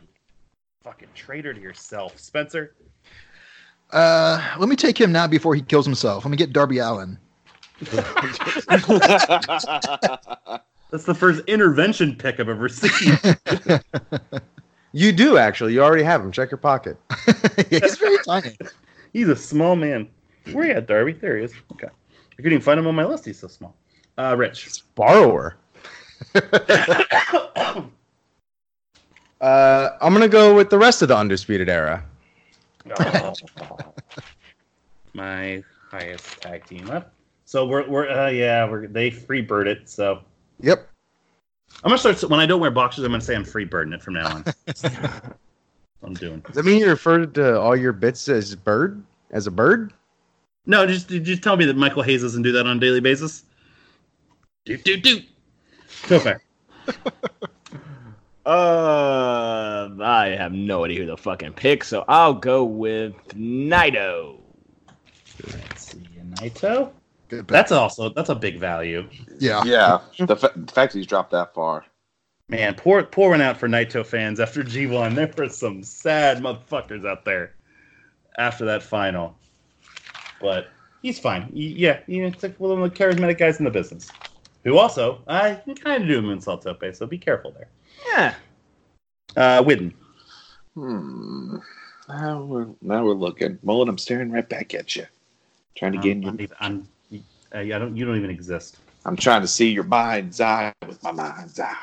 fucking traitor to yourself, Spencer. Uh, let me take him now before he kills himself. Let me get Darby Allin. That's the first intervention pick I've ever seen. You do actually. You already have him. Check your pocket. He's very tiny. He's a small man. Where are you at, Darby? There he is. Okay. I couldn't even find him on my list. He's so small. Uh, Rich. Borrower. Uh, I'm gonna go with the rest of the undisputed era. Oh. my highest tag team left. So we're we're uh, yeah we're they free bird it. So Yep. I'm gonna start when I don't wear boxers. I'm gonna say I'm free birding it from now on. I'm doing. Does that mean you refer to all your bits as bird? As a bird? No, just just tell me that Michael Hayes doesn't do that on a daily basis. Do do do. So fair. Uh, I have no idea who the fucking pick, so I'll go with Naito. Let's see, Naito. Good pick. That's also that's a big value. yeah. yeah, the, fa- the fact that he's dropped that far. Man, pour pouring out for Naito fans after G1. There were some sad motherfuckers out there after that final. But he's fine. Y- Yeah, he's like one of the charismatic guys in the business. Who also, I can kind of do him in Saltope, so be careful there. Yeah. Uh, Widden. Hmm. Now we're now we're looking. Mullen, I'm staring right back at you, trying to Um, get in your, I'm, I'm, uh, I don't. You don't even exist. I'm trying to see your mind's eye with my mind's eye.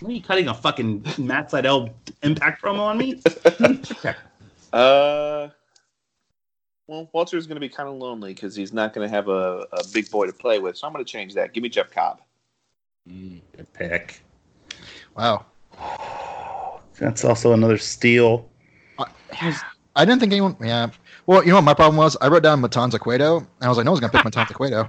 What are you cutting a fucking Matt Sydal impact promo on me? okay. Uh, well, Walter's going to be kind of lonely because he's not going to have a, a big boy to play with. So I'm going to change that. Give me Jeff Cobb. Good pick. Wow. That's also another steal. I didn't think anyone. Yeah. Well, you know what my problem was? I wrote down Matanza Cueto, and I was like, no one's gonna pick Matanza Cueto,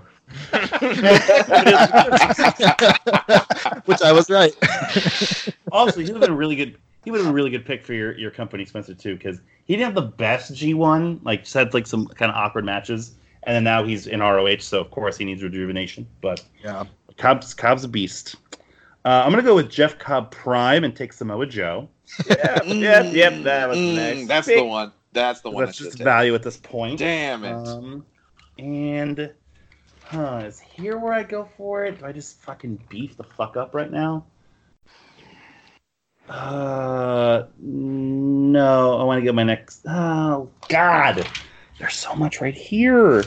which I was right. Also, he would have been a really good. He would have been a really good pick for your, your company, Spencer, too, because he didn't have the best G one. Like, just had like some kind of awkward matches, and then now he's in ROH, so of course he needs rejuvenation. But yeah. Cobb's Cobb's a beast. Uh, I'm gonna go with Jeff Cobb Prime and take Samoa Joe. Yep, yep, yep. That was Mm, nice. That's pick. the one. That's the one. That's just value at this point. Damn it. Um, and huh, is here where I go for it? Do I just fucking beef the fuck up right now? Uh, no. I want to get my next. Oh God, there's so much right here.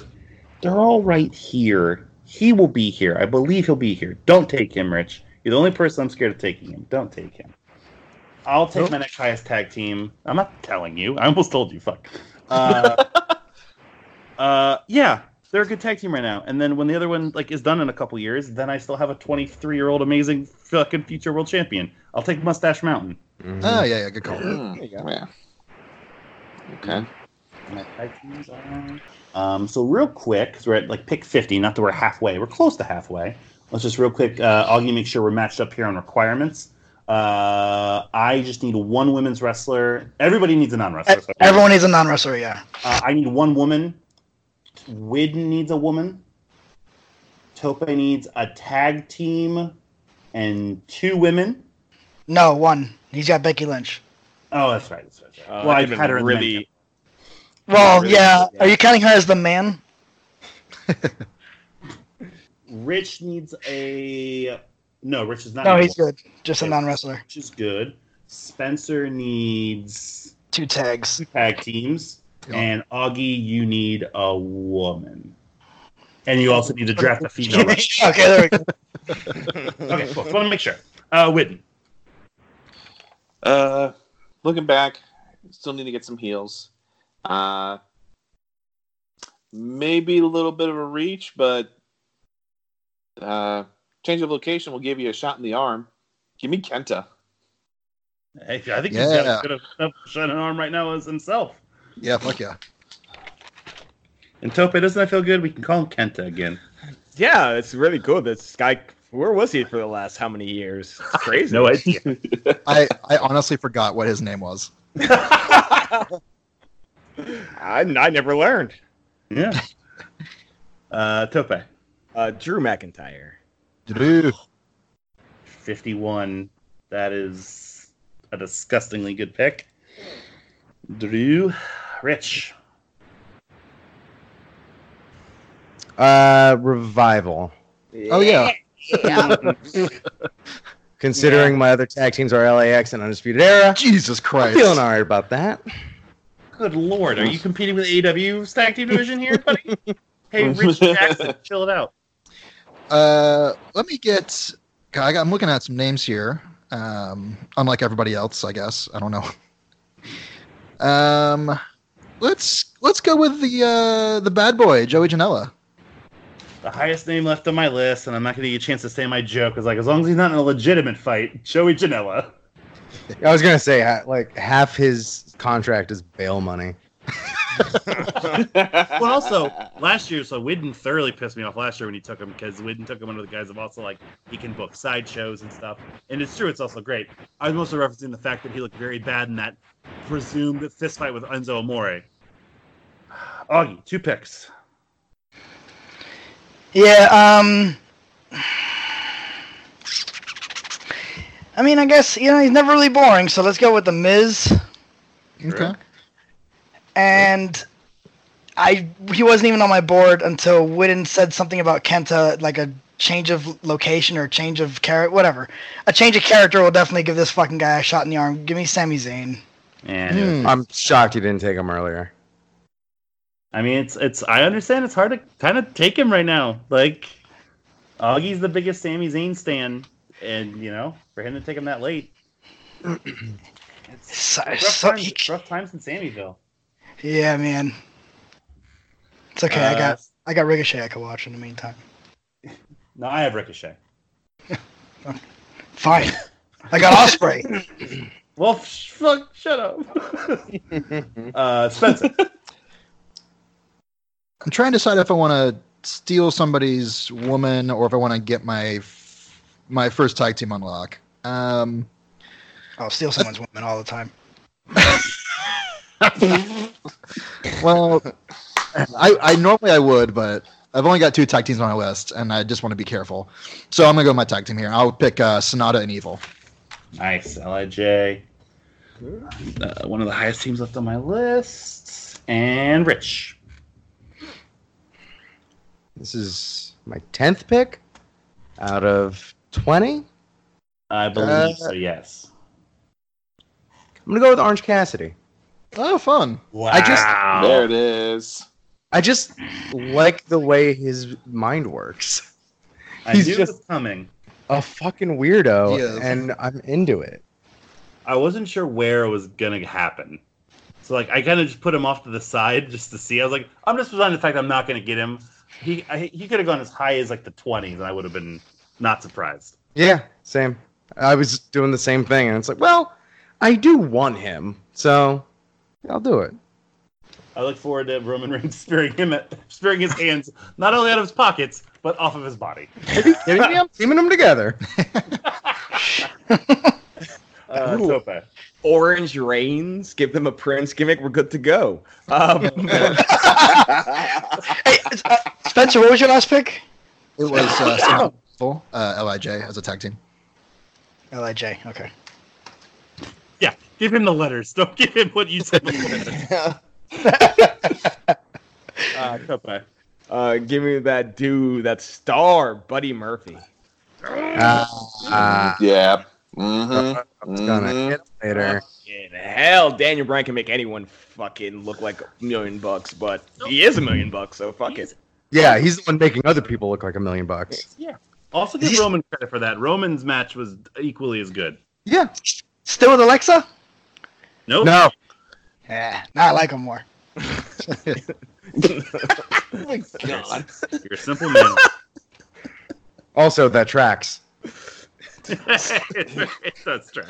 They're all right here. He will be here. I believe he'll be here. Don't take him, Rich. You're the only person I'm scared of taking him. Don't take him. I'll take my next highest tag team. I'm not telling you. I almost told you. Fuck. Uh, uh, yeah, they're a good tag team right now. And then when the other one like is done in a couple years, then I still have a 23 year old amazing fucking future world champion. I'll take Mustache Mountain. Mhm. Oh yeah, yeah, good call. Mm, yeah. Okay. My tag teams are. Um, so real quick, because we're at like pick 50, not that we're halfway, we're close to halfway. Let's just real quick, uh, Augie, make sure we're matched up here on requirements. Uh, I just need one women's wrestler. Everybody needs a non wrestler. E- Everyone needs a non wrestler, yeah. Uh, I need one woman. Widden needs a woman. Tope needs a tag team and two women. No, one. He's got Becky Lynch. Oh, that's right. That's right. Uh, well, I I've had her in the really. Well, really? yeah. Yeah. Are you counting her as the man? Rich needs a. No, Rich is not. No, he's good. Just a non wrestler. Rich is good. Spencer needs Two tags. two tag teams, Yeah. and Augie, you need a woman, and you also need to draft a female. okay, there we go. okay, cool. Just want to make sure. Uh, Whitten. Uh, looking back, still need to get some heels. Uh, maybe a little bit of a reach, but uh, change of location will give you a shot in the arm. Give me Kenta. Hey, I think he's Yeah. got as good a shot in an arm right now as himself. Yeah, fuck yeah. And Tope, doesn't that feel good? We can call him Kenta again. Yeah, it's really cool. This guy, where was he for the last how many years? It's crazy. No idea. I, I honestly forgot what his name was. I, I never learned. yeah. Uh, Tope, Uh, Drew McIntyre. Drew. 51. That is a disgustingly good pick. Drew, Rich. Uh, revival. Oh yeah. Considering my other tag teams are LAX and Undisputed Era, Jesus I'm Christ. feeling all right about that. Good lord, are you competing with AEW stack team division here, buddy? hey, Rich Jackson, chill it out. Uh, let me get. I got, I'm looking at some names here. Um, unlike everybody else, I guess. I don't know. Um, let's let's go with the uh the bad boy Joey Janela. The highest name left on my list, and I'm not going to get a chance to say my joke, is like, as long as he's not in a legitimate fight, Joey Janela. I was gonna say like half his contract is bail money. Well, also, last year, so Widden thoroughly pissed me off last year when he took him because Widden took him under the guise of also like he can book sideshows and stuff. And it's true, it's also great. I was mostly referencing the fact that he looked very bad in that presumed fist fight with Enzo Amore. Augie, two picks. Yeah, um I mean, I guess, you know, he's never really boring, so let's go with the Miz. Okay. And I he wasn't even on my board until Widden said something about Kenta, like a change of location or change of character, whatever. A change of character will definitely give this fucking guy a shot in the arm. Give me Sami Zayn. And Hmm. I'm shocked you didn't take him earlier. I mean, it's it's. I understand it's hard to kind of take him right now. Like, Augie's the biggest Sami Zayn stan, and you know, for him to take him that late, it's So- rough, so- times, he- rough times in Sammyville. Yeah, man. It's okay. I Uh, got I got Ricochet I could watch in the meantime. No, I have Ricochet. Fine. I got Ospreay. Well, fuck, shut up. uh, Spencer. I'm trying to decide if I want to steal somebody's woman or if I want to get my my first tag team unlock. Um, I'll steal someone's woman all the time. well, I, I normally I would, but I've only got two tag teams on my list, and I just want to be careful. So I'm gonna go with my tag team here. I'll pick uh, Sanada and Evil. Nice, Lij. Uh, one of the highest teams left on my list, and Rich. This is my tenth pick out of twenty. I believe Uh, so. Yes. I'm gonna go with Orange Cassidy. Oh, fun! Wow. I just- there it is. I just like the way his mind works. I he's knew just- it was coming. A fucking weirdo, He and I'm into it. I wasn't sure where it was gonna happen. So like I kind of just put him off to the side just to see. I was like, I'm just resigned to the fact I'm not gonna get him. He I, he could have gone as high as like the 20s, and I would have been not surprised. Yeah, same. I was doing the same thing, and it's like, well, I do want him, so I'll do it. I look forward to Roman Reigns spearing him at spearing his hands not only out of his pockets but off of his body. Kidding me? I'm teaming them together. Uh, Ooh. Tope. Orange Reigns, give them a Prince gimmick. We're good to go. Um, Hey, uh, Spencer, what was your last pick? It was uh, Sanada and Evil, uh, Lij as a tag team. Lij. Okay. Yeah, give him the letters. Don't give him what you said before. Uh, Tope. Uh, give me that dude, that star, Buddy Murphy. Ah, Yeah. Mm-hmm. I was gonna hit later. In hell, Daniel Bryan can make anyone fucking look like a million bucks, but he is a million bucks, so fuck it. Yeah, he's the one making other people look like a million bucks. Yeah. Also give Roman credit for that. Roman's match was equally as good. Yeah. Still with Alexa? Nope. No. Yeah, now I like him more. Oh my god. You're a simple man. Also, that tracks. That's true.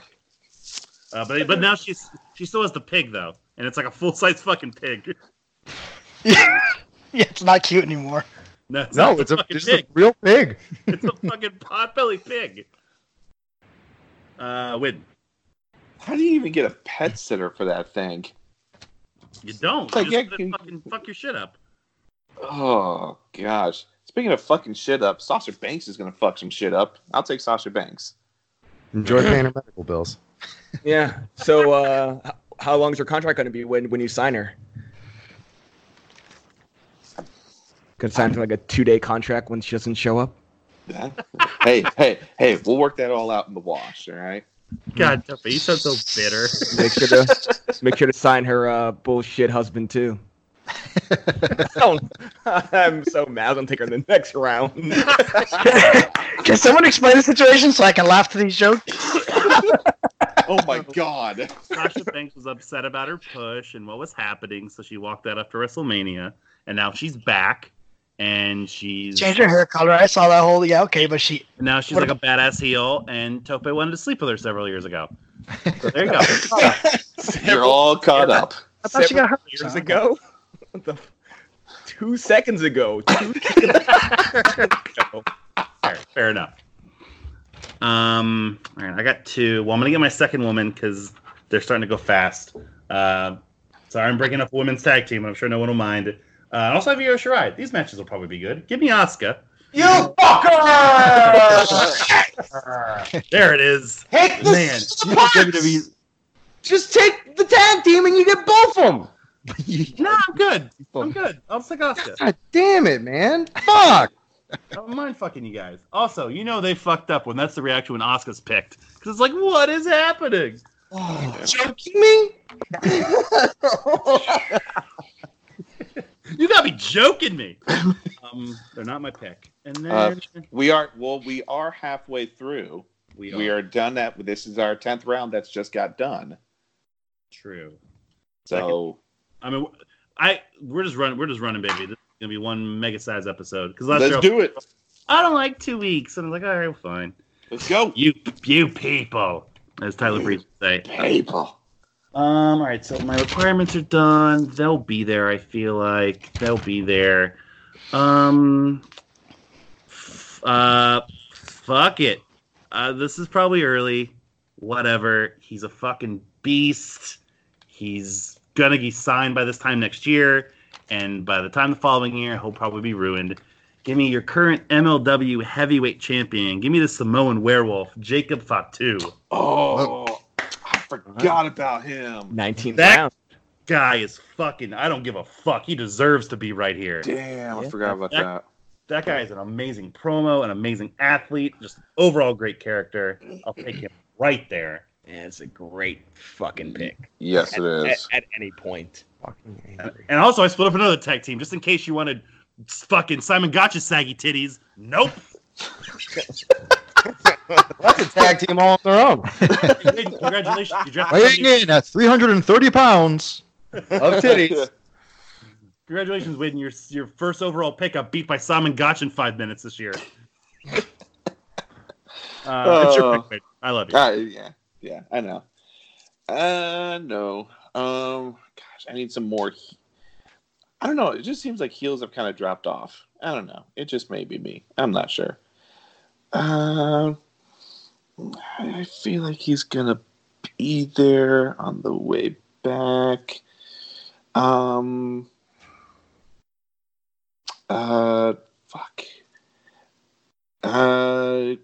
Uh, but but now she's she still has the pig though, and it's like a full size fucking pig. yeah, it's not cute anymore. No, it's, No, it's a, fucking it's a pig. real pig. It's a fucking potbelly pig. Uh, win. How do you even get a pet sitter for that thing? You don't. Like, you yeah, just you- fucking fuck your shit up. Oh gosh. Speaking of fucking shit up, Sasha Banks is gonna fuck some shit up. I'll take Sasha Banks. Enjoy paying her medical bills. Yeah. So, uh, how long is your contract going to be when when you sign her? Gonna sign for like a two day contract when she doesn't show up. Yeah. hey, hey, hey, we'll work that all out in the wash, all right? God, Tuffy, you sound so bitter. Make sure to make sure to sign her uh, bullshit husband too. Oh, I'm so mad. I'm gonna take her in the next round. Can someone explain the situation so I can laugh to these jokes? Oh my god. Sasha Banks was upset about her push and what was happening, so she walked out after WrestleMania, and now she's back, and she's changed her hair color. I saw that whole yeah okay, but she now she's What like a badass heel, and Tope wanted to sleep with her several years ago. So there you go. You're all caught up. I thought she got Several hurt. years ago. What the two seconds ago. Two seconds ago. fair, fair enough. Um, all right, I got two. Well, I'm gonna get my second woman because they're starting to go fast. Uh, sorry, I'm breaking up a women's tag team. I'm sure no one will mind. Uh, I also have Io Shirai. These matches will probably be good. Give me Asuka. You fucker! There it is. Take the Man, spots! WWE. Just take the tag team and you get both of them. No, I'm good. I'm good. I'll take Asuka. God damn it, man. Fuck. I don't mind fucking you guys. Also, you know they fucked up when that's the reaction when Asuka's picked because it's like, what is happening? Oh, Joking me? You gotta be joking me. um, they're not my pick. And then Uh, We are well, we are halfway through. we, We are, are done that this is our tenth round that's just got done. true. So I mean, I we're just running. We're just running, baby. This is gonna be one mega size episode. Because last let's do it. I don't like two weeks, and I'm like, all right, fine. Let's go. You, you people, as Tyler Breeze would say. People. Um, all right, so my requirements are done. They'll be there. I feel like they'll be there. Um, f- uh, fuck it. Uh, this is probably early. Whatever. He's a fucking beast. He's gonna be signed by this time next year, and by the time the following year, he'll probably be ruined. Give me your current MLW heavyweight champion. Give me the Samoan werewolf, Jacob Fatu. Oh, Uh-huh. forgot about him. 19th That- round. guy is fucking. I don't give a fuck. He deserves to be right here. Damn, I Yeah. forgot about That- that. That guy is an amazing promo, an amazing athlete, just overall great character. I'll take him right there. Yeah, it's a great fucking pick. Yes, it At, is. at, at any point. Fucking And, angry. and also, I split up another tag team just in case you wanted fucking Simon Gotcha's saggy titties. Nope. That's a tag team all on their own. Congratulations, you drafted Weighing in at 330 pounds. Of titties. Congratulations, Wade, your your first overall pickup beat by Simon Gotch in five minutes this year. Uh, it's your Uh, pick, Wade. I love you. Uh, yeah, yeah, I know. Uh, no. Um, gosh, I need some more. he- I don't know. It just seems like heels have kind of dropped off. I don't know. It just may be me. I'm not sure. Um, I feel like he's gonna be there on the way back. Um. Uh, fuck. Uh,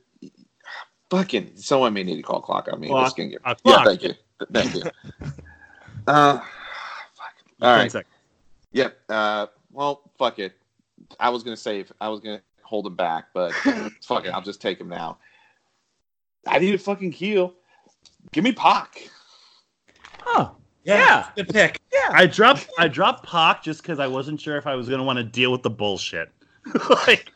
fucking. Someone may need to call clock on me. Clock. Just gonna get- Uh, yeah, thank you. Thank you. uh, fuck. All 10 right. Yep. Uh, well, fuck it. I was gonna save. I was gonna hold him back, but fuck it. I'll just take him now. I need a fucking heel. Give me Pac. Oh, yeah. the pick. Yeah. I dropped I dropped Pac just because I wasn't sure if I was gonna want to deal with the bullshit. like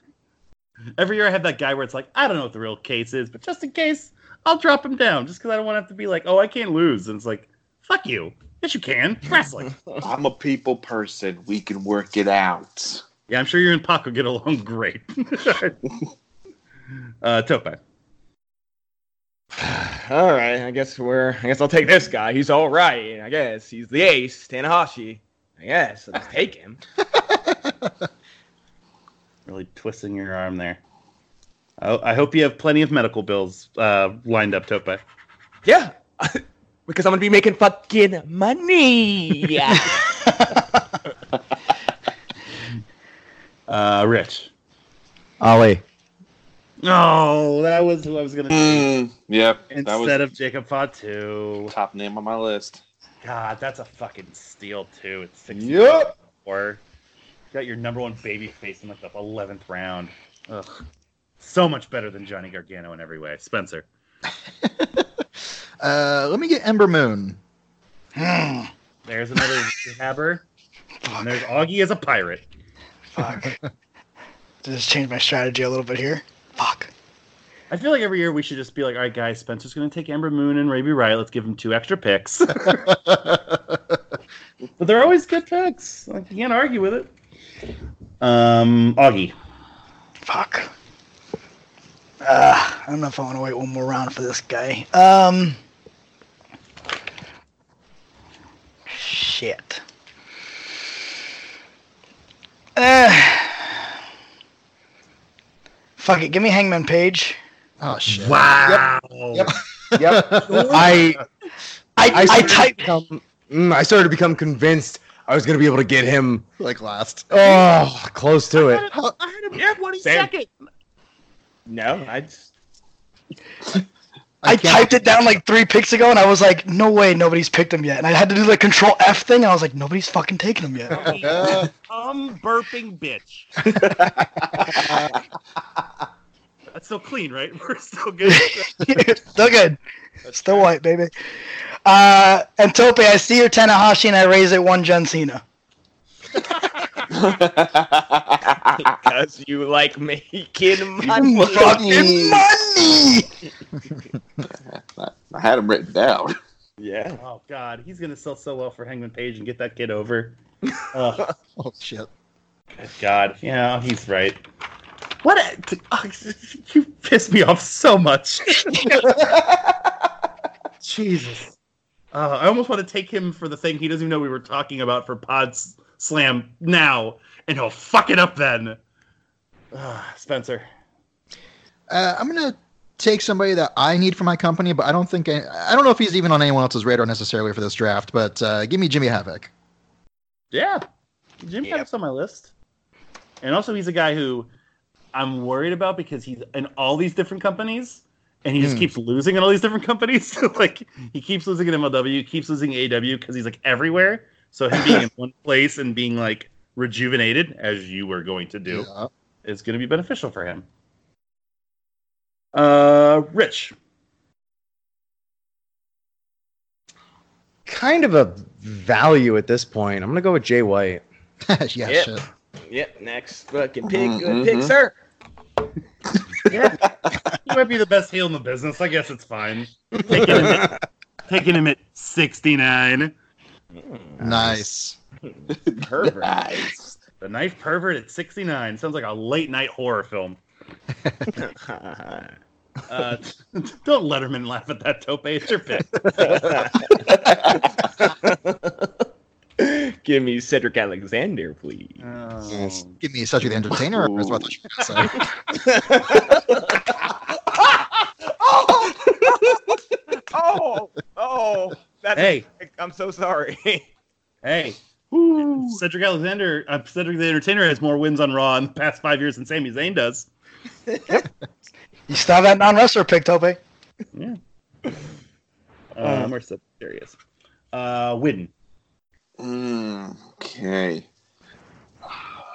every year I have that guy where it's like, I don't know what the real case is, but just in case, I'll drop him down just because I don't want to have to be like, oh, I can't lose. And it's like, fuck you. Yes, you can. Wrestling. I'm a people person. We can work it out. yeah, I'm sure you and Pac will get along great. uh, Tope. All right, I guess we're. I guess I'll take this guy. He's all right. I guess he's the ace, Tanahashi. I guess I'll just take him. Really twisting your arm there. I, I hope you have plenty of medical bills uh, lined up, Tope. Yeah, because I'm gonna be making fucking money. Yeah. Uh, Rich. Ali. Oh, that was who I was gonna take Mm, yep. That instead was of Jacob Fatu. top name on my list. God, that's a fucking steal too. It's six Yep. four. Got your number one baby face in like the eleventh round. Ugh. So much better than Johnny Gargano in every way. Spencer. Uh, let me get Ember Moon. There's another rehabber. Fuck. And there's Augie as a pirate. Fuck. Just change my strategy a little bit here. Fuck. I feel like every year we should just be like, all right, guys, Spencer's going to take Ember Moon and Ruby Riott. Let's give him two extra picks. but they're always good picks. Like, you can't argue with it. Um, Augie. Fuck. Uh, I don't know if I want to wait one more round for this guy. Um. Shit. Uh, fuck it. Give me Hangman Page. Oh shit. Wow. Yep. Yep. I I, I I, typed. become, mm, I started to become convinced I was gonna be able to get him. Like last. Oh, close to it. I had him here 22nd. Same. no, I just. I, can't- typed it down like three picks ago, and I was like, "No way, nobody's picked him yet." And I had to do the Control F thing, and I was like, "Nobody's fucking taking him yet." Um, burping bitch. That's still clean, right? We're still good. Still good. Still white, baby. Uh, and Tope, I see your Tanahashi, and I raise it one John Cena. Because you like making money. Fucking money. I had him written down. Yeah. oh God, he's gonna sell so well for Hangman Page and get that kid over. Oh oh shit. God, yeah, he's right. What? A, oh, you piss me off so much. Jesus. Uh, I almost want to take him for the thing he doesn't even know we were talking about for Pods Slam now, and he'll fuck it up then. Uh, Spencer. Uh, I'm gonna take somebody that I need for my company, but I don't think I, I don't know if he's even on anyone else's radar necessarily for this draft. But uh, give me Jimmy Havoc. Yeah, Jimmy Yep. Cap's on my list, and also he's a guy who I'm worried about because he's in all these different companies, and he just Hmm. keeps losing in all these different companies. like he keeps losing in MLW, keeps losing AW because he's like everywhere. So him being in one place and being like rejuvenated, as you were going to do, Yeah. is going to be beneficial for him. Uh, Rich. Kind of a value at this point. I'm gonna go with Jay White. yeah. Yep. Shit. Yep. Next fucking pick. Mhm, Good pick, sir. Yeah, he might be the best heel in the business. I guess it's fine. Taking him at, taking him at 69. Nice. Pervert. Nice. The Knife Pervert at 69. Sounds like a late night horror film. Uh, don't Letterman laugh at that, Tope. It's your pick. Give me Cedric Alexander, please. Oh. Give me Cedric the Entertainer. Is what I thought you were gonna say. oh, oh, that's Hey, I'm so sorry. hey. Cedric Alexander, uh, Cedric the Entertainer has more wins on Raw in the past five years than Sami Zayn does. You still have that non wrestler pick, Tope. Yeah. Um, where's the there he is. Uh, Widden. Mm. Okay.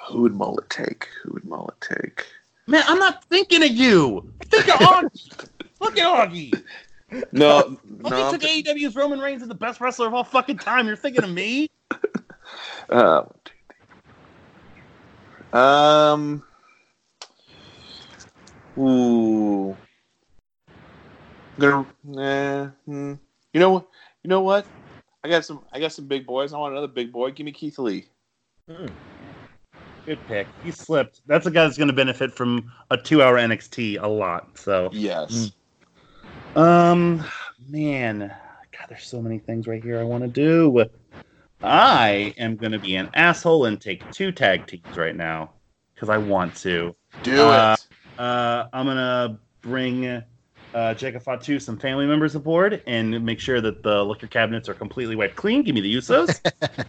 Who would Mullet take? Who would Mullet take? Man, I'm not thinking of you. Think of Augie. Look at Augie. No, Augie no. took AEW's Roman Reigns as the best wrestler of all fucking time. You're thinking of me? Uh, one, two, three. um. Ooh. I'm gonna. Nah, hmm. You know. You know what? I got some. I got some big boys. I want another big boy. Give me Keith Lee. Good pick. He slipped. That's a guy that's going to benefit from a two-hour NXT a lot. So, Yes. Um, man, God, there's so many things right here I want to do. I am going to be an asshole and take two tag teams right now because I want to. Do Uh, it. Uh, I'm gonna bring uh, Jacob Fatu some family members aboard and make sure that the liquor cabinets are completely wiped clean. Give me the Usos.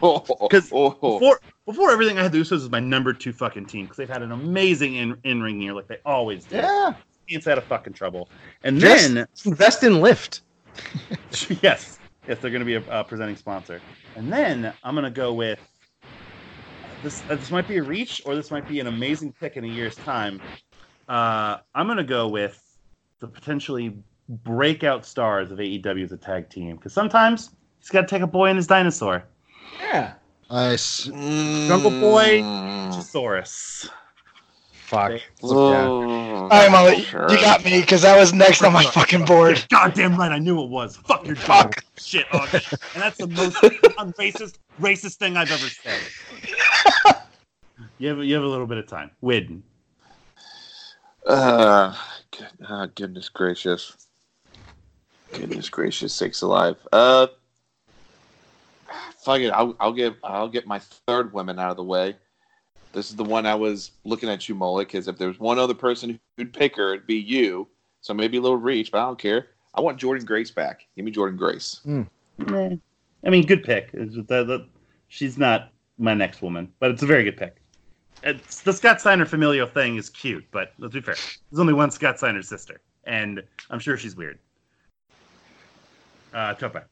Because oh, before before everything, I had the Usos as my number two fucking team because they've had an amazing in in ring year, like they always do. Yeah. It's out of fucking trouble. And Just then invest in Lyft. yes, yes, they're gonna be a uh, presenting sponsor. And then I'm gonna go with this. Uh, this might be a reach, or this might be an amazing pick in a year's time. Uh, I'm gonna go with the potentially breakout stars of AEW as a tag team because sometimes he's got to take a boy and his dinosaur. Yeah. Nice. Jungle Boy, Mm. Saurus. Fuck. Oh, All right, Mullet, sure. you got me because that was next on my fucking board. Goddamn right, I knew it was. Fuck your Fuck. dog. Shit, August. And that's the most unracist, racist thing I've ever said. You have, you have a little bit of time. Win. Uh, good, ah, goodness gracious. Goodness gracious, sakes alive. Uh, fuck it. I'll, I'll get I'll get my third woman out of the way. This is the one I was looking at you, Mullet, because if there's one other person who'd pick her, it'd be you. So maybe a little reach, but I don't care. I want Jordynne Grace back. Give me Jordynne Grace. Eh, I mean, good pick. It's that- that- she's not my next woman, but it's a very good pick. It's, the Scott Steiner familial thing is cute, but let's be fair. There's only one Scott Steiner sister, and I'm sure she's weird. Uh, Topa.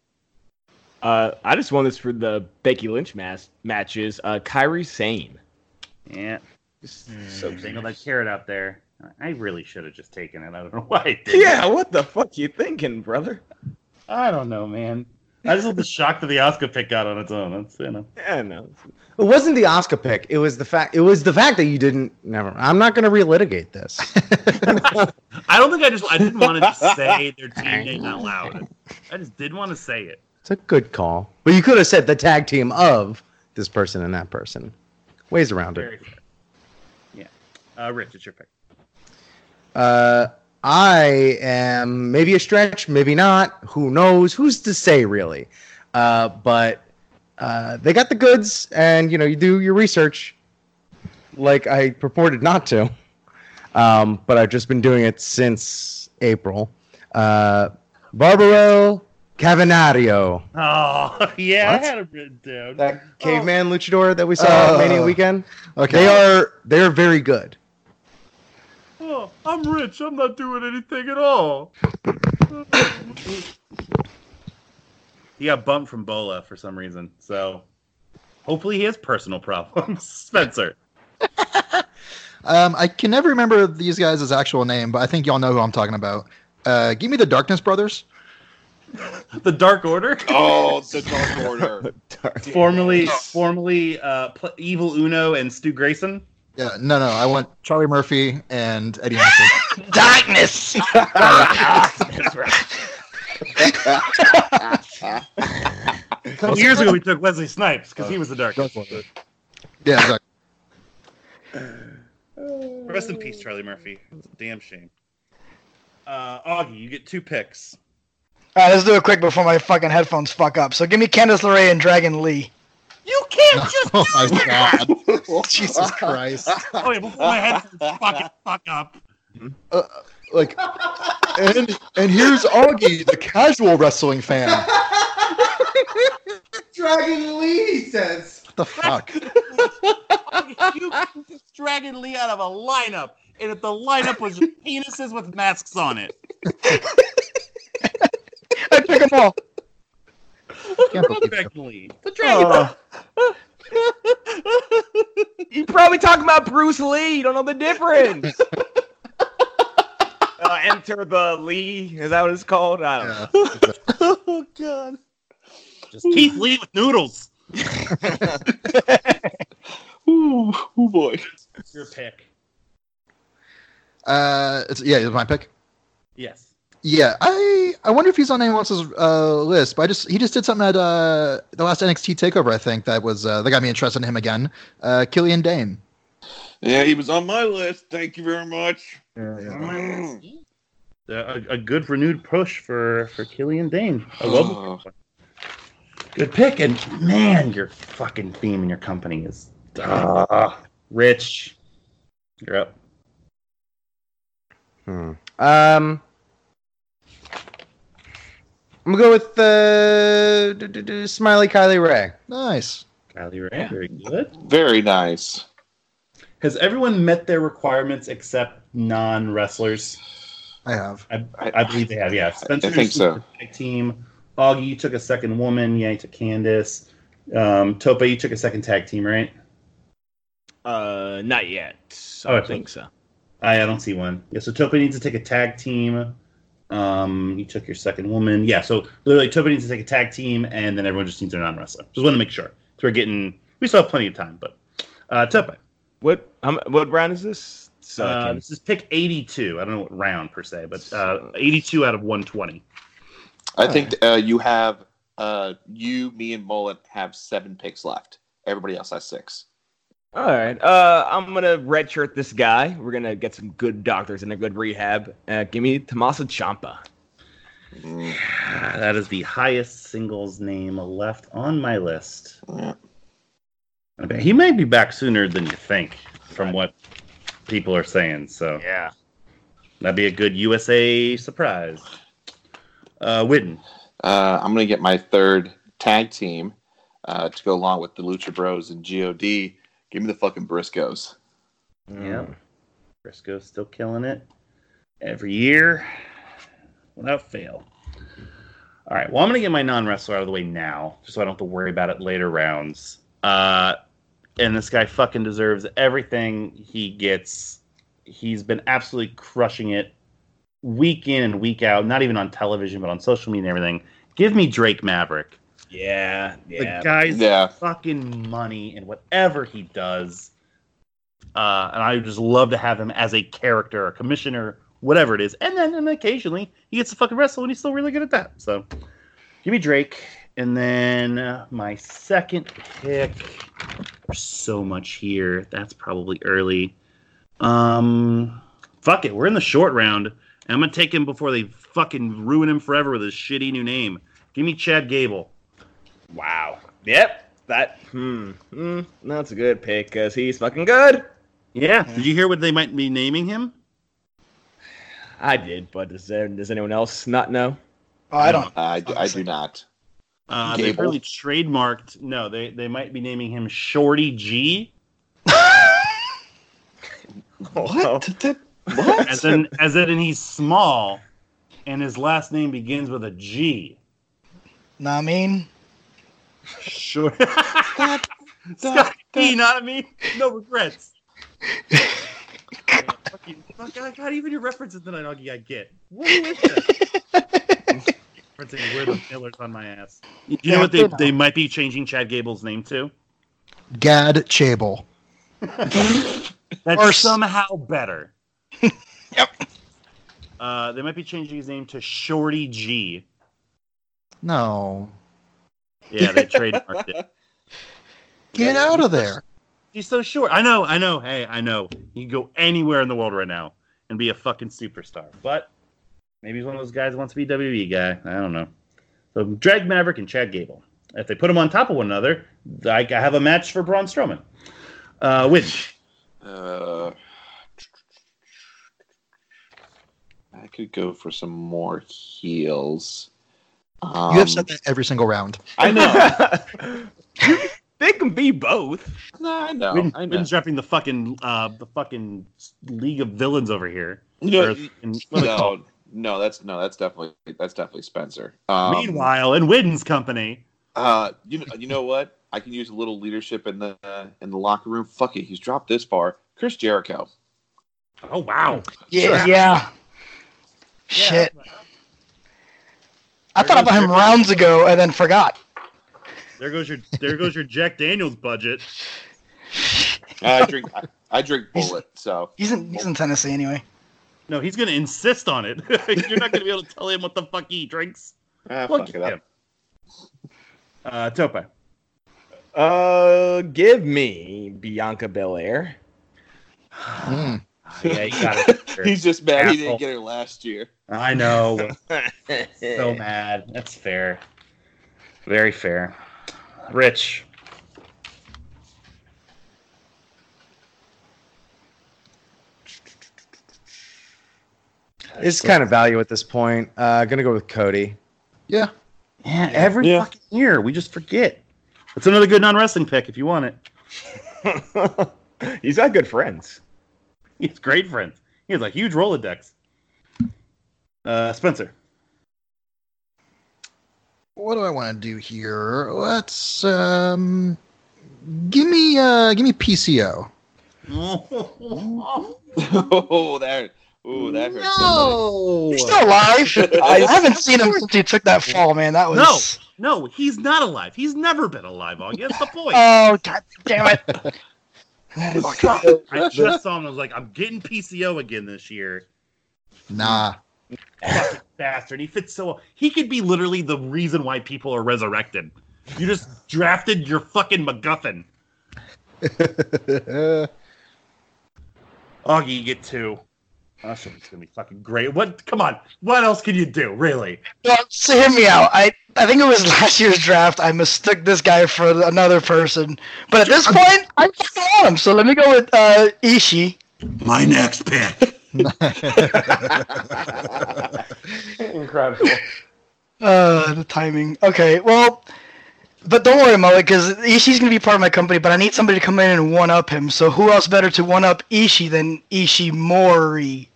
Uh, I just won this for the Becky Lynch mas- matches. Uh, Kairi Sane. Yeah, Just so dangle that carrot out there. I really should have just taken it. I don't know why I did. Yeah, what the fuck you thinking, brother? I don't know, man. I just was shock that the Oscar pick got on its own. That's you know. Yeah, no. It wasn't the Oscar pick. It was the fact. It was the fact that you didn't. Never. I'm not going to relitigate this. I don't think I just I didn't want to say their team name out loud. I just did want to say it. It's a good call, but you could have said the tag team of this person and that person. Ways around Very it. fair. Yeah. Uh, Rich, it's your pick. Uh, I am maybe a stretch, maybe not. Who knows? Who's to say, really? Uh, but uh, they got the goods, and you know, you do your research, like I purported not to. Um, but I've just been doing it since April. Uh, Barbaro Cavernario, Oh, yeah, What? I had it written down. that caveman luchador that we saw Uh, at Mania weekend. Okay. They are they are very good. Oh, I'm rich. I'm not doing anything at all. he got bumped from Bola for some reason, so hopefully he has personal problems. Spencer. Um, I can never remember these guys' actual name, but I think y'all know who I'm talking about. Uh, give me the Darkness Brothers. The Dark Order, Oh, the Dark Order. formerly formerly uh, Pl- Evil Uno and Stu Grayson. Yeah, no, no, I want Charlie Murphy and Eddie Munster. Darkness. That's right. Years ago, we took Wesley Snipes because he was the Dark. Order. yeah, exactly. Rest in peace, Charlie Murphy. It's a damn shame. Uh, Augie, you get two picks. All right, let's do it quick before my fucking headphones fuck up. So give me Candice LeRae and Dragon Lee. You can't just. Oh my god, Jesus Christ! Oh yeah, before my headphones fucking fuck up. Uh, like, and and here's Augie, the casual wrestling fan. Dragon Lee says. What the fuck? you just Dragon Lee out of a lineup, and if the lineup was penises with masks on it. I pick them all. Can't believe. Dragon Lee. The Dragon. Oh. talking about Bruce Lee. You don't know the difference. uh, enter the Lee. Is that what it's called? I don't know. Oh god. Just Keith Lee with noodles. Ooh, ooh boy. Your pick. Uh, it's yeah, it's my pick. Yes. Yeah, I I wonder if he's on anyone else's uh, list, but I just he just did something at uh, the last NXT Takeover. I think that was uh, that got me interested in him again. Uh, Killian Dain. Yeah, he was on my list. Thank you very much. Uh, a, a good renewed push for for Killian Dain. I love Oh. it. Good pick, and man, your fucking theme in your company is uh, rich. You're up. Hmm. Um, I'm gonna go with uh, Smiley Kylie Rae. Nice. Kylie Rae, very good. Very nice. Has everyone met their requirements except non wrestlers? I have. I, I believe they have. Yeah, Spencer I think so. Team. Augie, you took a second woman. Yeah, you took Candice. Um, Topa, you took a second tag team, right? Uh, not yet. Oh, I I don't think so. I, I don't see one. Yeah, so Topa needs to take a tag team. Um, you took your second woman. Yeah, so literally Topa needs to take a tag team, and then everyone just needs their non wrestler. Just want to make sure. So we're getting. We still have plenty of time, but uh, Topa. What? How, mu- what round is this? So Uh, can- this is pick 82. I don't know what round per se, but uh, 82 out of 120. I think uh, you have uh, you, me, and Mullet have seven picks left. Everybody else has six. All right. Uh, I'm gonna redshirt this guy. We're gonna get some good doctors and a good rehab. Uh, give me Tommaso Ciampa. That is the highest singles name left on my list. Okay, he might be back sooner than you think, from what people are saying. So Yeah. that'd be a good USA surprise. Uh, Witten. Uh, I'm going to get my third tag team uh, to go along with the Lucha Bros and God. Give me the fucking Briscoes. Yeah. Briscoe's still killing it every year without fail. All right. Well, I'm going to get my non wrestler out of the way now, just so I don't have to worry about it later rounds. Uh, and this guy fucking deserves everything he gets. He's been absolutely crushing it week in and week out, not even on television, but on social media and everything. Give me Drake Maverick. Yeah. Yeah. The guy's Yeah. fucking money in whatever he does. Uh, and I would just love to have him as a character, a commissioner, whatever it is. And then and occasionally he gets to fucking wrestle, and he's still really good at that. So give me Drake. And then uh, my second pick. There's so much here. That's probably early. Um, fuck it. We're in the short round. And I'm gonna take him before they fucking ruin him forever with his shitty new name. Give me Chad Gable. Wow. Yep. That. Hmm. hmm that's a good pick because he's fucking good. Yeah. Did you hear what they might be naming him? I did, but does there, does anyone else not know? Oh, I don't. I, I do not. Uh, they Gable? really trademarked. No, they they might be naming him Shorty G, What? what? as in as in he's small, and his last name begins with a G. Know what I mean? Sure. That- Scott that- E, not me. No regrets. Fucking- fuck, God, God, even your references tonight, Augie, I get. What is that? Referencing where the pillars on my ass. You know what they, they might be changing Chad Gable's name to? Gad Chable. That's Worse. somehow better. Yep. Uh, they might be changing his name to Shorty G. No. Yeah, they trademarked it. Get out of there. He's so short. I know, I know. Hey, I know. He can go anywhere in the world right now and be a fucking superstar. But maybe he's one of those guys who wants to be a WWE guy. I don't know. So Drake Maverick and Chad Gable. If they put them on top of one another, I I have a match for Braun Strowman. Uh, which Uh, I could go for some more heels. Um, You have said that every single round. I know. they can be both. no, I know. Win, I know. Win's repping the fucking uh, the fucking League of Villains over here. You know, Or- and- what are they called? no, no, that's no, that's definitely that's definitely Spencer. Um, Meanwhile, in Widden's company, uh, you know, you know what? I can use a little leadership in the uh, in the locker room. Fuck it, he's dropped this far. Chris Jericho. Oh wow. Yeah, yeah. Shit. I thought about him rounds ago and then forgot. There goes your there goes your Jack Daniels budget. I drink I, I drink Bulleit, so He's in he's in Tennessee anyway. No, he's gonna insist on it. You're not gonna be able to tell him what the fuck he drinks. ah, Look fuck at it up. him. Uh, Tope. Uh, give me Bianca Belair. Mm. Yeah, you got it. He's just mad he didn't get her last year. I know. so mad. That's fair. Very fair. Rich. It's kind of value at this point. Uh, gonna go with Cody. Yeah. Yeah, every Yeah. fucking year we just forget. It's another good non-wrestling pick if you want it. He's got good friends. He has great friends. He has a huge Rolodex. Uh, Spencer. What do I want to do here? Let's um, give me uh, give me PCO. oh, that ooh, that hurts. somebody. He's still alive. I haven't seen him since he took that fall, man. That was No, no. he's not alive. He's never been alive, Augie. That's the point. Oh god damn it. I just saw him. I was like, I'm getting PCO again this year. Nah. Fucking bastard. He fits so well. He could be literally the reason why people are resurrected. You just drafted your fucking MacGuffin. Augie, you get two. Shit, it's gonna be fucking great. What? Come on. What else can you do? Really? Well, so hear me out. I, I think it was last year's draft. I mistook this guy for another person. But at this point, I'm fucking want him. So let me go with uh, Ishii. My next pick. Incredible. Uh, the timing. Okay, well, but don't worry, Mullet, because Ishii's gonna be part of my company. But I need somebody to come in and one up him. So who else better to one up Ishii than Ishimori?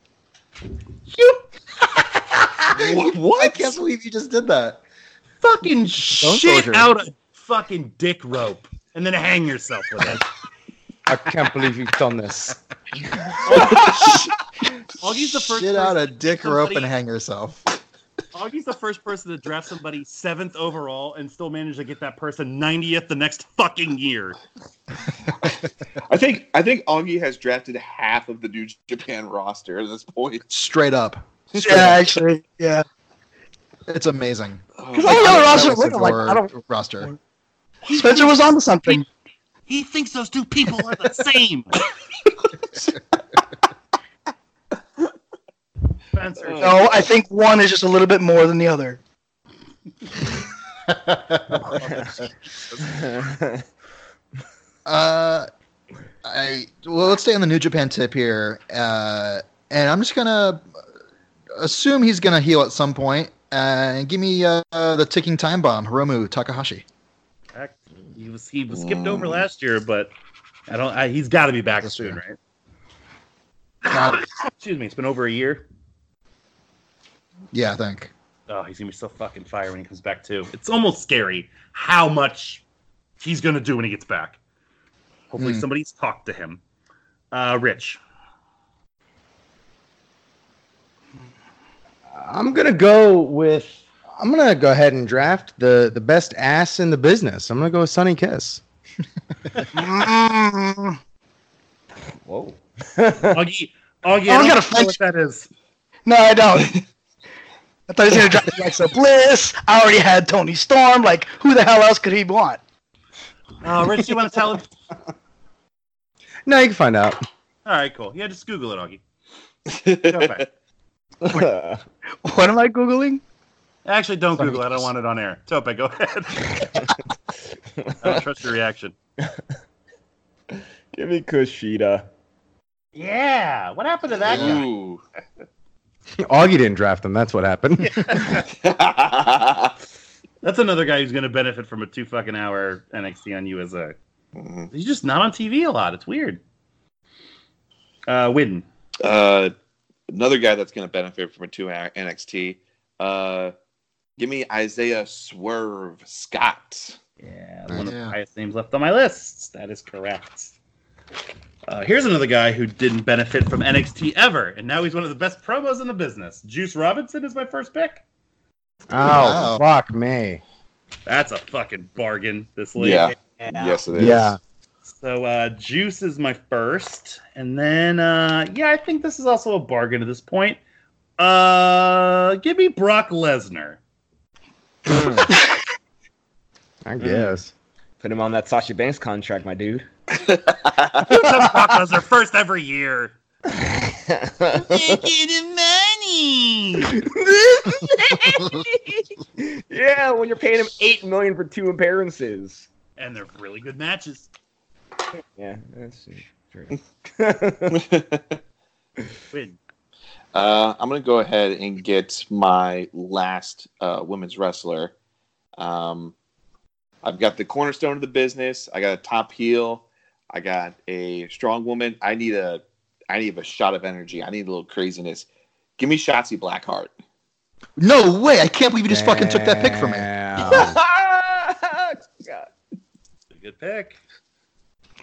what? I can't believe you just did that. fucking shit soldier. out a fucking dick rope and then hang yourself with it. I can't believe you've done this. Augie's the first Shit out a dick rope and hang yourself. Augie's the first person to draft somebody seventh overall and still manage to get that person 90th the next fucking year. I think I think Augie has drafted half of the New Japan roster at this point. Straight up. Yeah, actually, yeah. It's amazing. Oh. Because all the other rosters look Regardless of like I don't. roster. Spencer was onto something. He thinks those two people are the same. Spencer. No, I think one is just a little bit more than the other. Uh, I well, let's stay on the New Japan tip here, uh, and I'm just gonna assume he's gonna heal at some point. Uh, and give me uh, the ticking time bomb, Hiromu Takahashi. He was he was skipped over last year, but I don't. I, he's got to be back That's soon, true. right? Excuse me. It's been over a year. Yeah, I think. Oh, he's gonna be so fucking fire when he comes back too. It's almost scary how much he's gonna do when he gets back. Hopefully, Hmm. somebody's talked to him. Uh, Rich. I'm gonna go with. I'm gonna go ahead and draft the the best ass in the business. I'm gonna go with Sonny Kiss. Whoa. Augie. Augie. I I don't got know a French- what that is. no, I don't. I thought he was gonna drop Alexa Bliss. I already had Toni Storm. Like, who the hell else could he want? Uh, Rich, you want to tell him? No, you can find out. All right, cool. Yeah, just Google it, Augie. Go. What am I googling? Actually, don't Google it. I don't want it on air. Tope, go ahead. I don't trust your reaction. Give me Kushida. Yeah. What happened to that guy? Ooh. Augie didn't draft him. That's what happened. That's another guy who's going to benefit from a two fucking hour NXT on USA. Mhm. He's just not on TV a lot. It's weird. Uh, Widden. uh, another guy that's going to benefit from a two-hour NXT. Uh, give me Isaiah Swerve Scott. Yeah, one of the highest names left on my list. That is correct. Uh, here's another guy who didn't benefit from NXT ever, and now he's one of the best promos in the business. Juice Robinson is my first pick. Oh, Wow. fuck me. That's a fucking bargain. This league. Yeah. Yes, it is. Yeah. So uh, Juice is my first, and then uh, yeah, I think this is also a bargain at this point. Uh, give me Brock Lesnar. I guess. Put him on that Sasha Banks contract, my dude. Brock Lesnar first every year. money. yeah, when you're paying him eight million for two appearances. And they're really good matches. Yeah, that's true. Win. Uh, I'm going to go ahead and get my last uh, women's wrestler. Um, I've got the cornerstone of the business. I got a top heel. I got a strong woman. I need a, I need a shot of energy. I need a little craziness. Give me Shotzi Blackheart. No way! I can't believe you just fucking took that pick from me. Damn. God. Good pick.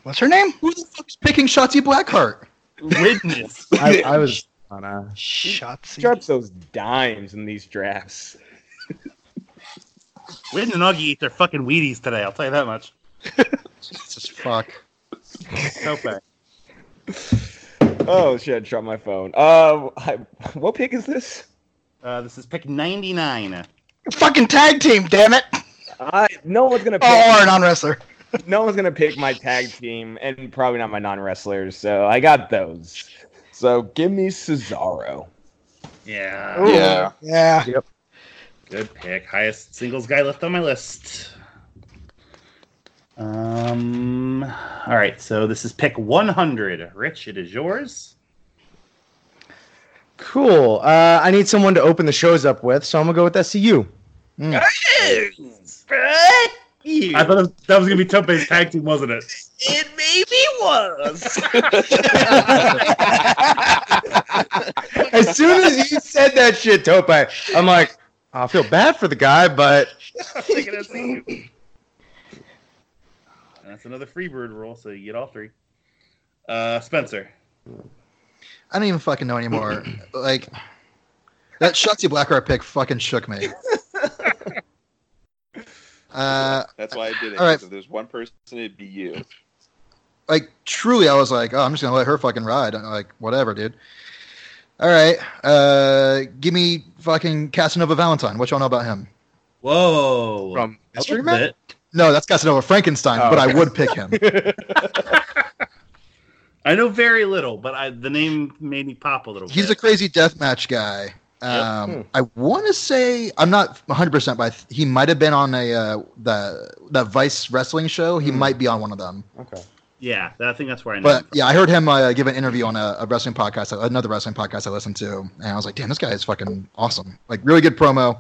What's her name? Who the fuck's picking Shotzi Blackheart? Witness. I, I was on a. Shotzi. Drops those dimes in these drafts. Witten and Augie eat their fucking Wheaties today. I'll tell you that much. Jesus fuck. Okay. Oh shit! Drop my phone. Uh, I, what pick is this? Uh, this is pick 99. Fucking tag team, damn it! I no one's gonna pick. Oh, or a non wrestler. no one's gonna pick my tag team, and probably not my non-wrestlers. So I got those. So give me Cesaro. Yeah. Yeah. Yeah. Yep. Good pick. Highest singles guy left on my list. Um. All right. So this is pick 100. Rich, it is yours. Cool. Uh, I need someone to open the shows up with, so I'm gonna go with SCU. I thought that was, gonna be Tope's tag team, wasn't it? It maybe was. As soon as you said that shit, Tope, I'm like, I feel bad for the guy, but Thinking of you. That's another Freebird roll, so you get all three. Uh, Spencer. I don't even fucking know anymore. like that Shotzi Blackheart pick fucking shook me. Uh, That's why I did it. All right. 'cause If there's one person, it'd be you. like truly, I was like, oh, I'm just gonna let her fucking ride. I'm like, whatever, dude. All right, uh, give me fucking Casanova Valentine. What y'all know about him? Whoa. from A Mystery little Man. Bit. No, that's Casanova Frankenstein, Oh, but I would pick him. I know very little, but I, the name made me pop a little bit. He's a bit. crazy deathmatch guy. Um, I want to say I'm not 100, percent but I th- he might have been on a uh, the that Vice wrestling show. He Hmm. might be on one of them. Okay. yeah, I think that's where I know. But him yeah, I heard him uh, give an interview on a, a wrestling podcast, another wrestling podcast I listened to, and I was like, damn, this guy is fucking awesome. Like, really good promo.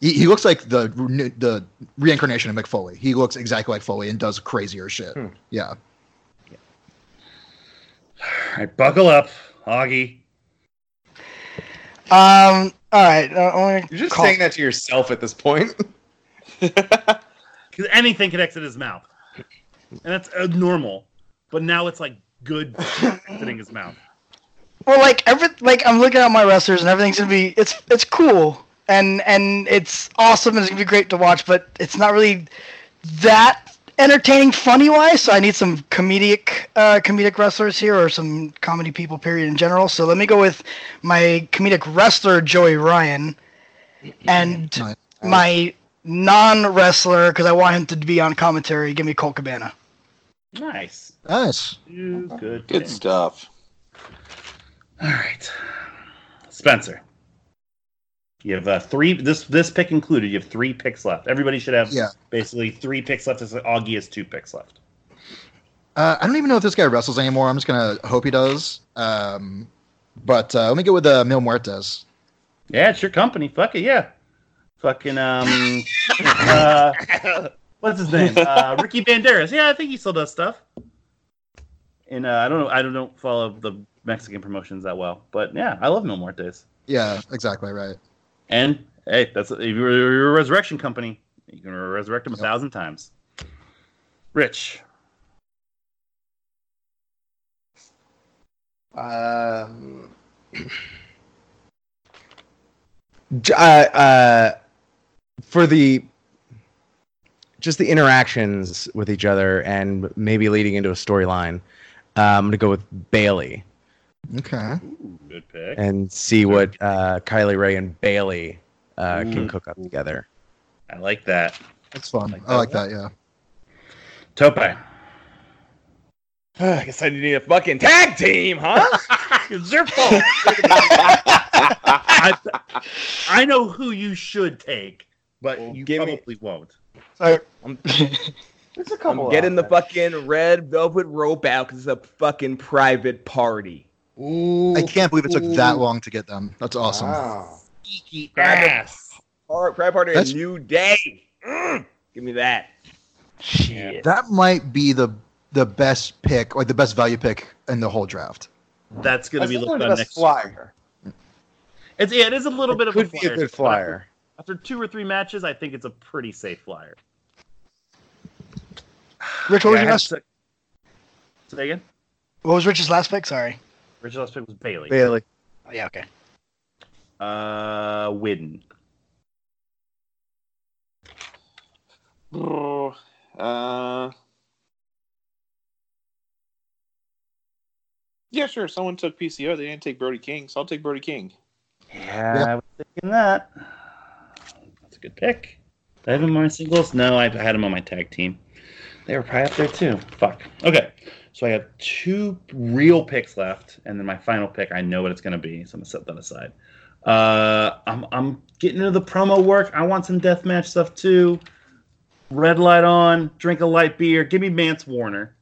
He, he looks like the the reincarnation of Mick Foley. He looks exactly like Foley and does crazier shit. Hmm. Yeah. from. All right, buckle up, Augie. Um. All right. Uh, You're just call- saying that to yourself at this point. Because anything connects in his mouth, and that's uh, normal. But now it's like good exiting his mouth. Well, like every like I'm looking at my wrestlers and everything's gonna be it's it's cool and and it's awesome and it's gonna be great to watch, but it's not really that entertaining funny wise. So I need some comedic uh, comedic wrestlers here or some comedy people period in general. So let me go with my comedic wrestler Joey Ryan and Nice. my non wrestler because I want him to be on commentary. Give me Colt Cabana. Nice. Nice. Two good. Good picks. stuff. All right, Spencer. You have uh, three. This this pick included. You have three picks left. Everybody should have Yeah. basically three picks left. As Augie has two picks left. Uh, I don't even know if this guy wrestles anymore. I'm just gonna hope he does. Um, but uh, let me go with uh, Mil Muertes. Yeah, it's your company. Fuck it. Yeah. Fucking um. uh, what's his name? Uh, Ricky Banderas. Yeah, I think he still does stuff. And uh, I don't know. I don't, don't follow the Mexican promotions that well, but yeah, I love Mil Muertes. Yeah, exactly right. And hey, that's if you're, you're a resurrection company, you can resurrect him a thousand times. Rich. Um, uh, uh, for the just the interactions with each other and maybe leading into a storyline, uh, I'm gonna go with Bayley Okay. Good pick. and see what uh, Kylie Rae and Bayley uh, can cook up together. I like that. That's fun. Like I like that that, yeah. Tope. I guess I need a fucking tag team, huh? it's your fault. I, I know who you should take, but Well, you give me- probably won't. So, I'm, There's a I'm getting the fucking red velvet rope out because it's a fucking private party. I can't believe it took that long to get them. That's awesome. Wow. Geeky Private- ass. Par- Private party, a That's- new day. Mm, give me that. shit. That might be the the best pick, like the best value pick in the whole draft. That's going to be looked on next. flyer. It's yeah, it is a little bit of Could a be flyer. a good flyer. After, after two or three matches, I think it's a pretty safe flyer. Rich, what was Yeah, I your last? to- Say again. What was Rich's last pick? Sorry. Richard's last pick was Bayley. Bayley. Oh, yeah. Okay. Uh, Widden. Uh, yeah, sure. Someone took PCO. They didn't take Brody King, so I'll take Brody King. Yeah, Yeah. I was thinking that. That's a good pick. Did I have him on my singles? No, I had him on my tag team. They were probably up there too. Fuck. Okay, so I have two real picks left, and then my final pick. I know what it's going to be, so I'm gonna set that aside. Uh, I'm I'm getting into the promo work. I want some deathmatch stuff too. Red light on. Drink a light beer. Give me Mance Warner.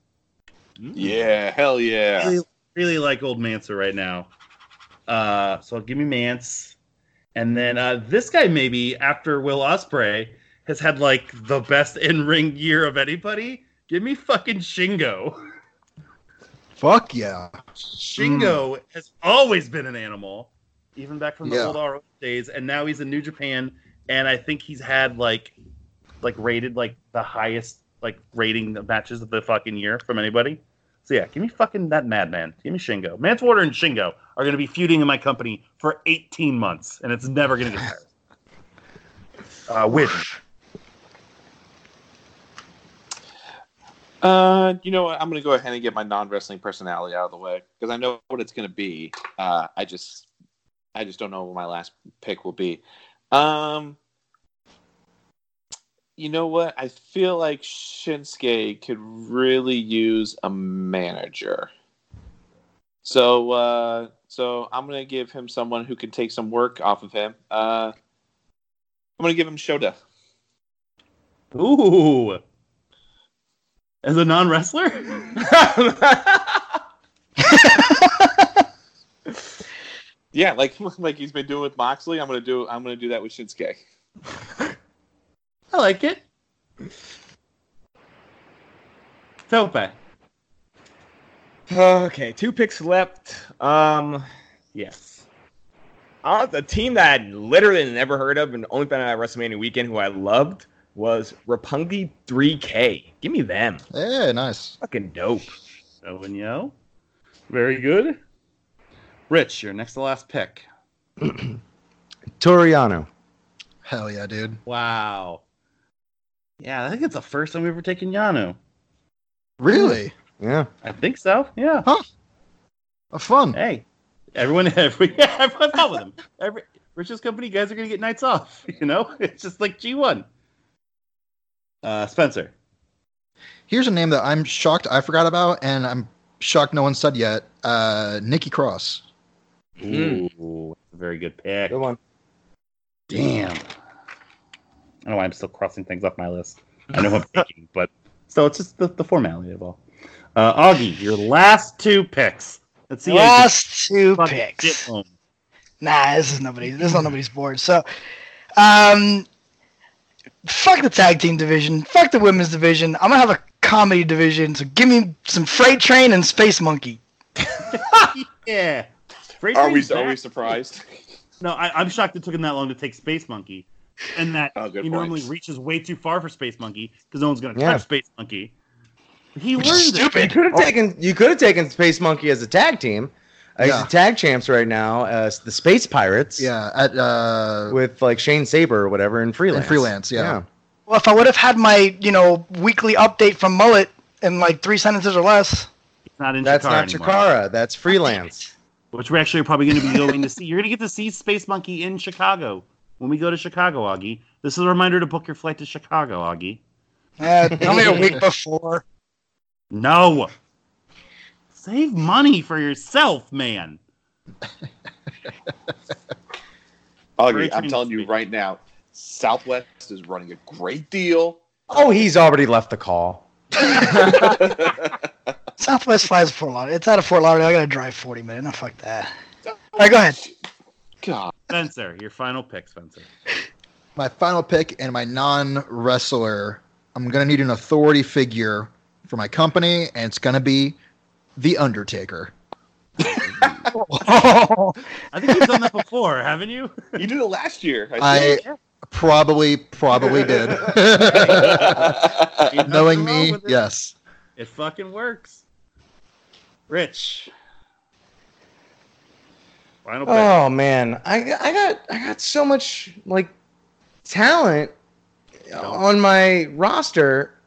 Yeah, hell yeah. really, really like old Mansa right now. Uh, so give me Mance, and then uh, this guy maybe after Will Ospreay has had like the best in ring year of anybody. Give me fucking Shingo. Fuck yeah. Shingo has always been an animal, even back from the Yeah. old ROH days, and now he's in New Japan, and I think he's had like, like rated like the highest like rating of matches of the fucking year from anybody. So yeah, give me fucking that madman. Give me Shingo. Mance Warner and Shingo are going to be feuding in my company for 18 months, and it's never going to get tired. Uh, win. Uh, you know what? I'm gonna go ahead and get my non-wrestling personality out of the way because I know what it's gonna be. Uh, I just, I just don't know what my last pick will be. Um, you know what? I feel like Shinsuke could really use a manager. So, uh, so I'm gonna give him someone who can take some work off of him. Uh, I'm gonna give him Shota. Ooh. As a non wrestler? Yeah, like like he's been doing with Moxley. I'm gonna do. I'm gonna do that with Shinsuke. I like it. Tope. okay, two picks left. Um, Yes. uh, the team that I literally never heard of and only found out at WrestleMania weekend who I loved was Roppongi 3K. Give me them. Yeah, nice. Fucking dope. So and yo. Very good. Rich, your next to last pick. Toru Yano. Hell yeah, dude. Wow. Yeah, I think it's the first time we've ever taken Yano. Really? Yeah. I think so. Yeah. Huh. A fun. Hey, everyone, every, yeah, everyone's fine with him. Every Rich's company guys are gonna get nights off. You know, it's just like G one. Uh, Spencer. Here's a name that I'm shocked I forgot about, and I'm shocked no one said yet. Uh, Nikki Cross. Ooh, that's very good pick. Good one. Damn. I don't know why I'm still crossing things off my list. I know I'm picking, but so it's just the, the formality of all. Uh, Augie, your last two picks. Let's see. how you can Last two picks. Nah, this is nobody. This is not nobody's board. So, um, fuck the tag team division. Fuck the women's division. I'm gonna have a comedy division. So give me some Freight Train and Space Monkey. Yeah. Freight Are we Train's are we surprised? No, I, I'm shocked it took him that long to take Space Monkey, and that Oh, he point. normally reaches way too far for Space Monkey because no one's going to Yeah. touch Space Monkey. He Which learned is it. You could have oh. taken you could have taken Space Monkey as a tag team. Uh, He's Yeah. the tag champs right now as the Space Pirates. Yeah, at uh, With like Shane Saber or whatever in freelance. freelance, yeah. Well, if I would have had my, you know, weekly update from Mullet in like three sentences or less. It's not in That's Chikara not anymore. That's freelance. Which we're actually probably going to be going to see. You're going to get to see Space Monkey in Chicago when we go to Chicago, Augie. This is a reminder to book your flight to Chicago, Augie. Uh, only a week before. No. Save money for yourself, man. Augie, Very I'm telling you right now, Southwest is running a great deal. oh, he's already left the call. Southwest flies to Fort Lauderdale. It's out of Fort Lauderdale. I gotta drive 40 minutes. No, fuck that. All right, go ahead. God, Spencer, your final pick, Spencer. my final pick and my non-wrestler. I'm gonna need an authority figure for my company, and it's gonna be the Undertaker. Oh, I think you've done that before, haven't you? you did it last year. I think. probably, probably did. Ain't Knowing me, it. yes. It fucking works. Rich. Final pick. Oh man, I, I got I got so much like talent on my roster, I,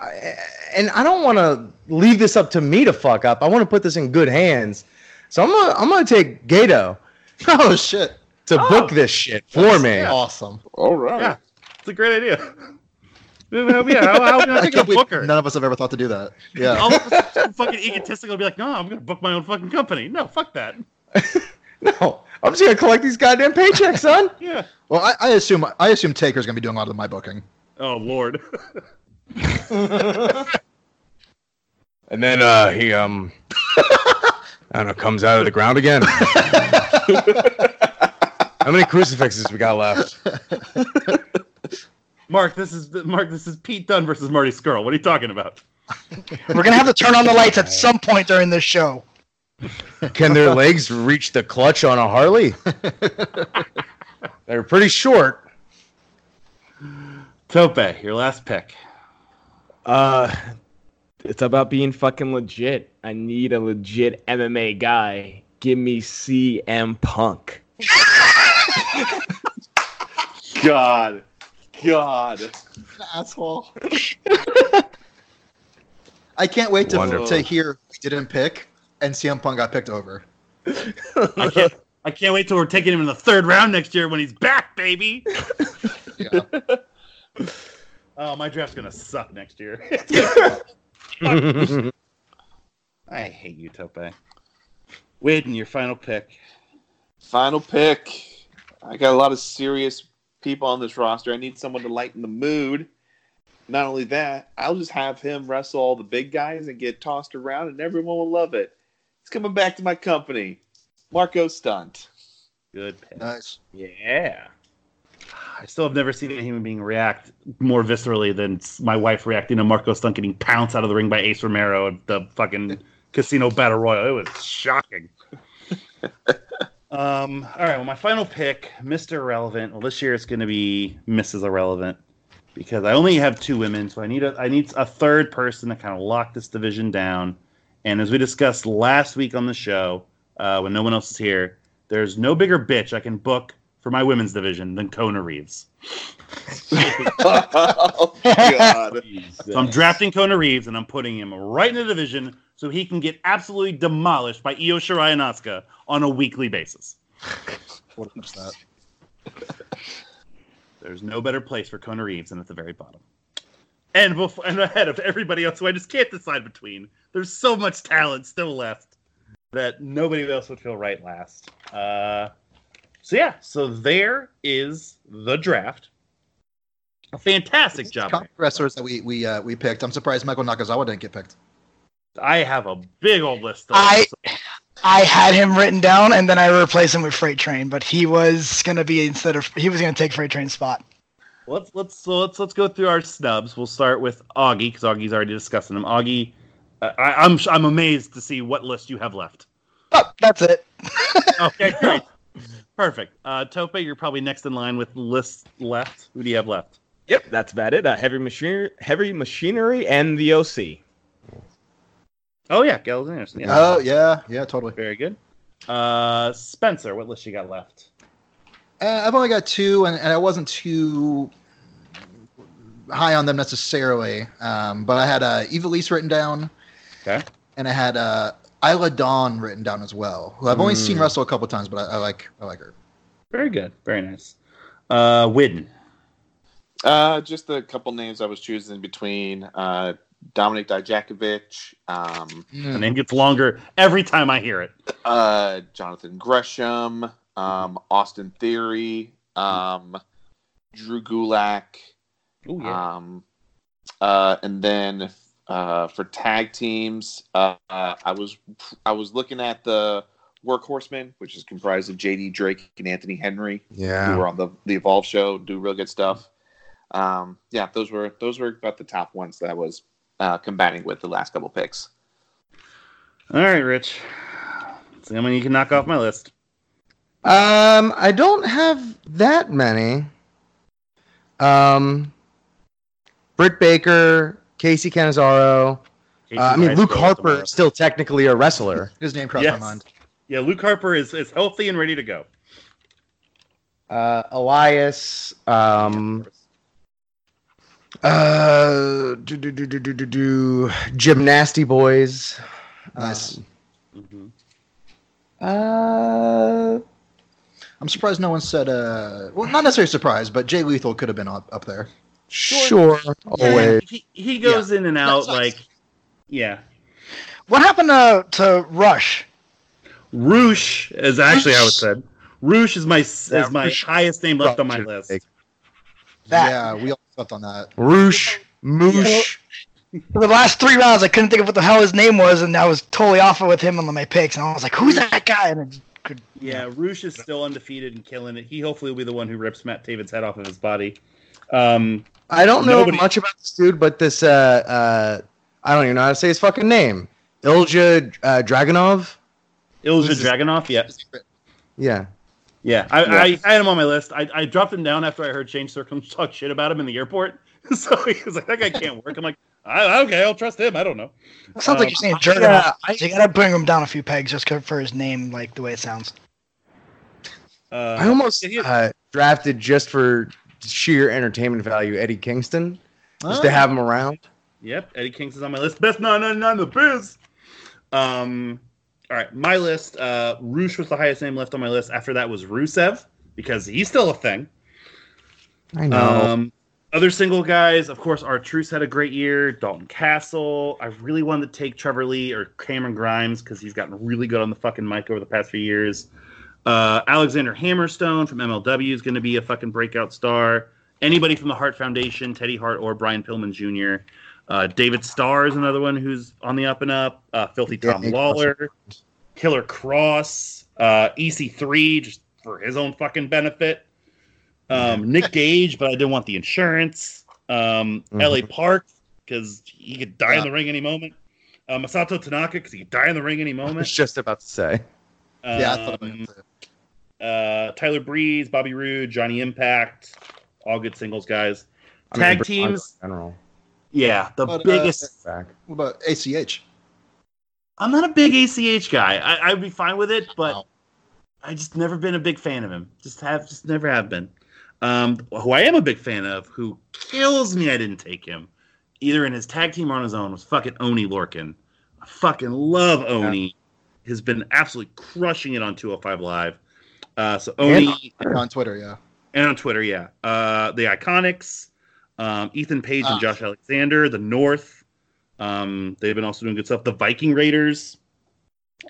and I don't want to leave this up to me to fuck up. I want to put this in good hands. So I'm gonna I'm gonna take Gedo Oh shit! to Oh. book this shit for me. Awesome. All right. Yeah, it's a great idea. yeah, how, how can I I think can't Booker? none of us have ever thought to do that. Yeah. All of us are fucking egotistical be like, no, I'm gonna book my own fucking company. No, fuck that. No, I'm just gonna collect these goddamn paychecks, son. Yeah. Well, I, I assume I assume Taker's gonna be doing a lot of my booking. Oh lord. And then uh, he um, I don't know, comes out of the ground again. How many crucifixes we got left? Mark, this is Mark. This is Pete Dunne versus Marty Scurll. What are you talking about? we're gonna have to turn on the lights at some point during this show. Can their legs reach the clutch on a Harley? They're pretty short. Tope, your last pick. Uh, it's about being fucking legit. I need a legit MMA guy. Give me CM Punk. God, God. Asshole. I can't wait to, Wonderful. to hear we didn't pick and CM Punk got picked over. I can't. I can't wait till we're taking him in the third round next year when he's back, baby. Yeah. Oh, my draft's gonna suck next year. I hate you, Tope. Wade, your final pick. Final pick. I got a lot of serious people on this roster. I need someone to lighten the mood. Not only that, I'll just have him wrestle all the big guys and get tossed around, and everyone will love it. He's coming back to my company, Marco Stunt. Good pick. Nice. Yeah. I still have never seen a human being react more viscerally than my wife reacting to Marco Stunt getting pounced out of the ring by Ace Romero at the fucking casino battle royal. It was shocking. um, all right, well, my final pick, Mr. Irrelevant. Well, this year it's going to be Mrs. Irrelevant because I only have two women, so I need a I need a third person to kind of lock this division down. And as we discussed last week on the show, uh, when no one else is here, there's no bigger bitch I can book for my women's division than Kona Reeves. oh, God. So I'm drafting Kona Reeves and I'm putting him right in the division so he can get absolutely demolished by Io Shirai and Asuka on a weekly basis. What is that? There's no better place for Kona Reeves than at the very bottom. And before, and ahead of everybody else who I just can't decide between. There's so much talent still left that nobody else would feel right last. Uh, so yeah, so there is the draft. A fantastic job. Comic wrestlers that we we uh, we picked. I'm surprised Michael Nakazawa didn't get picked. I have a big old list. Of I I had him written down, and then I replaced him with Freight Train. But he was gonna be instead of he was gonna take Freight Train's spot. Let's let's so let's let's go through our snubs. We'll start with Augie because Augie's already discussing them. Augie, uh, I, I'm I'm amazed to see what list you have left. Oh, that's it. Okay, great, perfect. Uh, Tope, you're probably next in line with lists left. Who do you have left? Yep, that's about it. Uh, heavy machinery, heavy machinery, and the OC. Oh yeah, Gallows Anderson. Yeah. Oh yeah, yeah, totally. Very good. Uh, Spencer, what list you got left? Uh, I've only got two, and, and I wasn't too high on them necessarily. Um, but I had uh, Evilise written down, Okay. and I had uh, Isla Dawn written down as well. Who I've only seen Mm. wrestle a couple times, but I, I like I like her. Very good. Very nice. Uh, Widden. Uh, just a couple names I was choosing between uh, Dominic Dijakovic, um, The name gets longer every time I hear it. uh, Jonathan Gresham, um, Austin Theory, um, Drew Gulak, Oh yeah. um, uh, and then uh, for tag teams, uh, I was I was looking at the Workhorsemen, which is comprised of JD Drake and Anthony Henry, Yeah, who were on the the Evolve show, do real good stuff. Um, yeah, those were those were about the top ones that I was uh, combating with the last couple picks. All right, Rich. See how many you can knock off my list. Um, I don't have that many. Um, Britt Baker, Kacy Catanzaro. Uh, I mean, Luke Harper tomorrow. still technically a wrestler. His name crossed Yes. my mind. Yeah, Luke Harper is, is healthy and ready to go. Uh, Elias. Um, uh, do, do, do, do, do, do, do, Gymnasty Boys. Nice. Mhm. Uh, I'm surprised no one said. Uh, well, not necessarily surprised, but Jay Lethal could have been up, up there. Sure. Always. He, he goes in and out like, yeah. What happened to, to Rush? Roosh is actually how it said. Roosh is my is my Roosh- highest name left on my list. That. Yeah, we all slept on that. Roosh. Moosh. For the last three rounds, I couldn't think of what the hell his name was, and I was totally off with him on my picks. And I was like, "Who's that guy?" And I just could. Yeah, Roosh is still undefeated and killing it. He hopefully will be the one who rips Matt David's head off of his body. Um, I don't know Nobody- much about this dude, but this uh uh I don't even know how to say his fucking name. Ilja uh, Dragunov. Ilja Who's this- Dragunov, yeah. Yeah. Yeah, I, Yeah. I, I had him on my list. I, I dropped him down after I heard Shane Circum talk shit about him in the airport. so he was like, that guy can't work. I'm like, I, okay, I'll trust him. I don't know. It sounds like Um, you're saying yeah, Juggernaut. I- so you gotta bring him down a few pegs just for his name, like the way it sounds. Uh, I almost uh, drafted just for sheer entertainment value Eddie Kingston, just Oh. to have him around. Yep, Eddie Kingston's on my list. Best 999 in the biz. Um, all right, my list. Uh, Roosh was the highest name left on my list. After that was Rusev because he's still a thing. I know. Um, other single guys, of course, our Truce had a great year. Dalton Castle. I really wanted to take Trevor Lee or Cameron Grimes because he's gotten really good on the fucking mic over the past few years. Uh, Alexander Hammerstone from MLW is going to be a fucking breakout star. Anybody from the Hart Foundation, Teddy Hart or Brian Pillman Jr. Uh, David Starr is another one who's on the up and up. Uh, Filthy Tom Danny Lawler, Killer Kross, uh, EC3 just for his own fucking benefit. Um, Nick Gage, but I didn't want the insurance. Um, Mhm. LA Park because he could die in the ring any moment. Uh, Masato Tanaka because he could die in the ring any moment. I was moment. just about to say. Yeah, I thought about Um, it. Too. uh, Tyler Breeze, Bobby Roode, Johnny Impact, all good singles guys. I Tag Brit- teams, in general. yeah, the But, uh, biggest. Back. What about ACH? I'm not a big ACH guy. I, I'd be fine with it, but Wow. I just never been a big fan of him. Just have, just never have been. Um, who I am a big fan of, who kills me, I didn't take him, either in his tag team or on his own, was fucking Oney Lorcan. I fucking love Oney. Has been absolutely crushing it on 205 Live. Uh, so Oney On Twitter, yeah. and on Twitter, yeah. Uh, the Iconics, um, Ethan Page Ah. and Josh Alexander, the North. Um, they've been also doing good stuff. The Viking Raiders,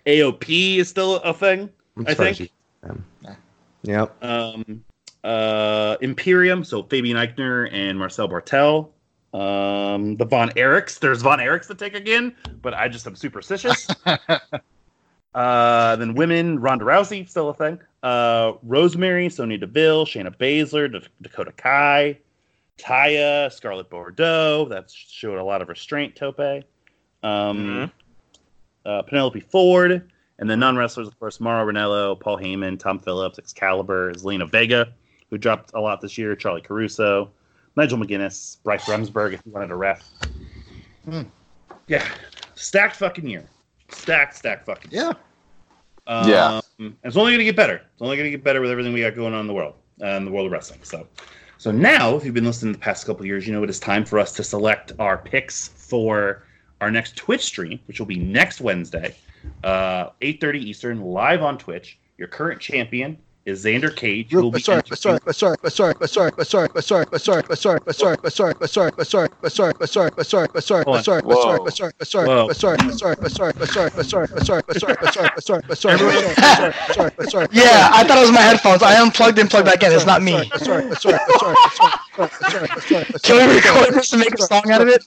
AOP is still a thing. I'm I think. Yeah. Yep. Um, uh, Imperium, so Fabian Aichner and Marcel Barthel. Um, the Von Erichs, there's Von Erichs to take again, but I just am superstitious. uh, then women, Ronda Rousey, still a thing. Uh, Rosemary, Sonya Deville, Shayna Baszler, Dak- Dakota Kai, Taya, Scarlett Bordeaux. That showed a lot of restraint, Tope. Um, uh, Penelope Ford, and then non wrestlers, of course, Mauro Ranallo, Paul Heyman, Tom Phillips, Excalibur, Zelina Vega, who dropped a lot this year, Charlie Caruso, Nigel McGuinness, Bryce Remsburg, if you wanted a ref. Hmm. Yeah, stacked fucking year. Stacked, stacked fucking. Yeah. Um, Yeah. And It's only going to get better. It's only going to get better with everything we got going on in the world, uh, the world of wrestling. So, so now, if you've been listening the past couple years, you know it is time for us to select our picks for our next Twitch stream, which will be next Wednesday, uh, 8:30 Eastern, live on Twitch. Your current champion is Xander Cage. who will be Sorry, sorry, entering- sorry, sorry, sorry, sorry, sorry, sorry, sorry, sorry, sorry, sorry, sorry, sorry, sorry, sorry, sorry, sorry, sorry, sorry, sorry, Hold on. sorry, Whoa. sorry, sorry, sorry, Whoa. sorry, sorry, sorry, sorry, sorry, sorry, sorry, sorry, sorry, sorry, sorry. Yeah, I thought it was my headphones. I unplugged and plugged back in. It's not me. Sorry, sorry, sorry, sorry, sorry, sorry. Can we record this and make a song out of it?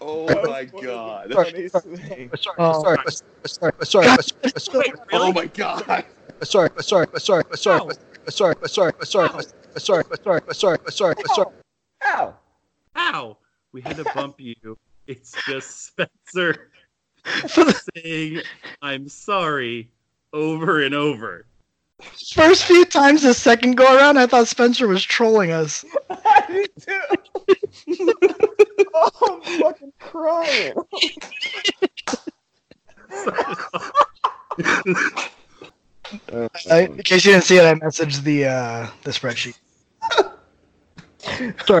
Oh my god. Sorry, sorry, sorry, sorry, sorry, sorry, Oh my god. sorry, sorry, sorry, sorry, sorry, sorry, sorry, sorry, sorry, sorry, sorry, sorry, sorry. Ow. Ow! We had to bump you. It's just Spencer saying, I'm sorry over and over. First few times the second go around, I thought Spencer was trolling us. I did too. oh, I'm fucking crying. Uh, in case you didn't see it, I messaged the uh, the spreadsheet. Sorry,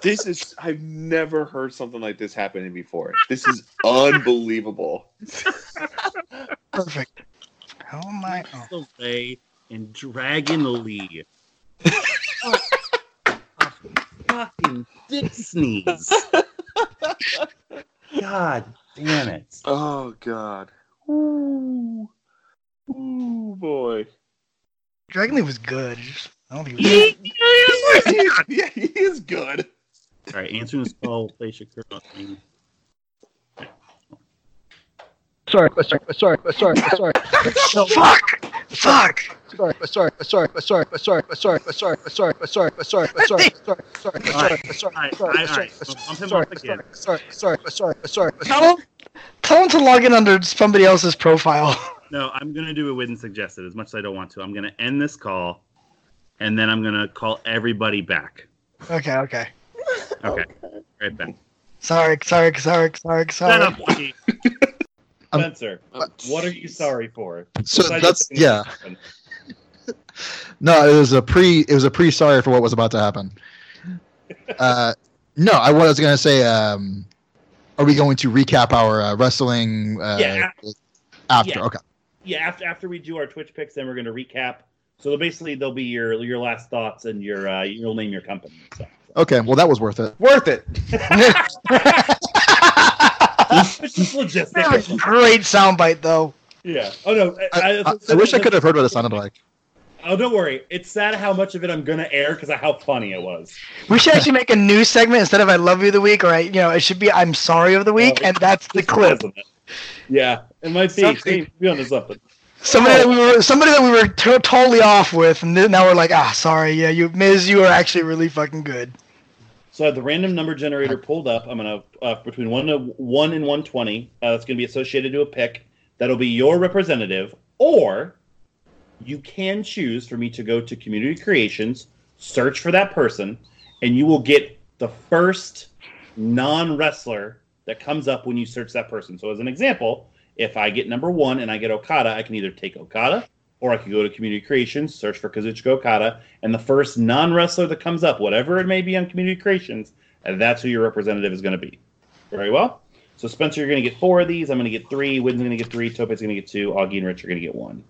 This is I've never heard something like this happening before. This is unbelievable. Perfect. How am I? Oh. Delay and Dragon Lee. A fucking dick sneeze. God damn it. Oh god. Ooh. Ooh boy. Dragon Lee was good. I don't think he was good. yeah, he is good. All right, answering this call, play Shakur. on- Sorry, sorry, sorry, sorry, sorry. No, fuck! Fuck! Sorry, sorry, sorry, sorry, sorry, sorry, sorry, sorry, sorry, sorry, sorry, sorry, sorry, sorry, sorry, sorry, sorry, sorry, sorry, sorry, Tell him, tell him to log in under somebody else's profile. No, I'm gonna do what Widden suggested. As much as I don't want to, I'm gonna end this call, and then I'm gonna call everybody back. Okay, okay. Okay, right then. Sorry, sorry, sorry, sorry, Shut sorry. up, Lucky. Spencer. What are you sorry for? So Besides that's yeah. No, it was a pre. It was a pre. Sorry for what was about to happen. Uh, no, I was gonna say. Um, are we going to recap our uh, wrestling? Uh, Yeah. After. Yeah. Okay. Yeah, after after we do our Twitch picks, then we're gonna recap. So basically, they'll be your your last thoughts and your uh, you'll name your company. So. Okay. Well, that was worth it. Worth it. It's just logistics. That was a great soundbite, though. Yeah. Oh no. I, I, I wish I could have heard what it sounded like. Oh, don't worry. It's sad how much of it I'm gonna air because of how funny it was. We should actually make a new segment instead of "I love you" of the week, or I, you know, it should be "I'm sorry" of the week, and that's the clip. Yeah, it might be. Something- Be onto something. Somebody that we were, somebody that we were to- totally off with, and then now we're like, ah, sorry, yeah, you, Miz, you are actually really fucking good. So I have the random number generator pulled up. I'm gonna uh, between one to one and one twenty. Uh, that's gonna be associated to a pick. That'll be your representative, or you can choose for me to go to Community Creations, search for that person, and you will get the first non wrestler that comes up when you search that person. So as an example, if I get number one and I get Okada, I can either take Okada or I could go to Community Creations, search for Kazuchika Okada, and the first non wrestler that comes up, whatever it may be on Community Creations, that's who your representative is going to be. Very well. So Spencer, you're going to get four of these. I'm going to get three. Wynn's going to get three. Tope's going to get two. Augie and Rich are going to get one.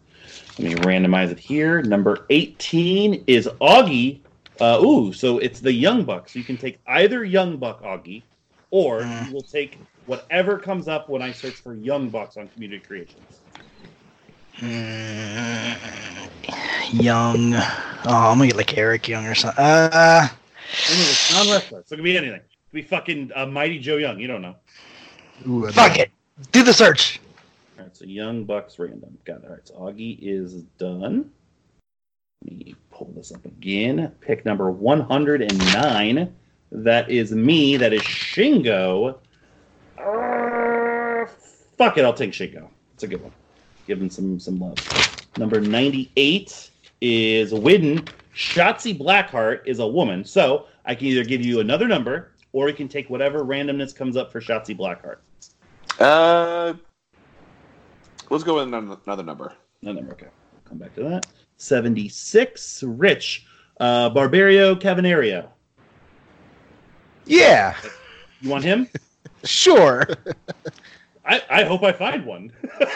Let me randomize it here. Number 18 is Augie. Uh, ooh, so it's the Young Buck. So you can take either Young Buck Augie, or you will take whatever comes up when I search for Young Bucks on Community Creations. Mm, Young. Oh, I'm gonna get like Eric Young or something. Uh, Remember, it's non-wrestler, so it could be anything. It could be fucking uh, Mighty Joe Young. You don't know. Ooh, fuck it. Do the search. All right, so Young Bucks random. Got it. All right, so Augie is done. Let me pull this up again. Pick number 109. That is me. That is Shingo. Uh, fuck it, I'll take Shingo. It's a good one. Give him some some love. Number 98 is Widden. Shotzi Blackheart is a woman. So I can either give you another number or you can take whatever randomness comes up for Shotzi Blackheart. Uh, let's go with another, another number. No number. Okay. Come back to that. 76. Rich. Uh, Barbario Cavernario. Yeah, You want him? sure. I, I hope I find one.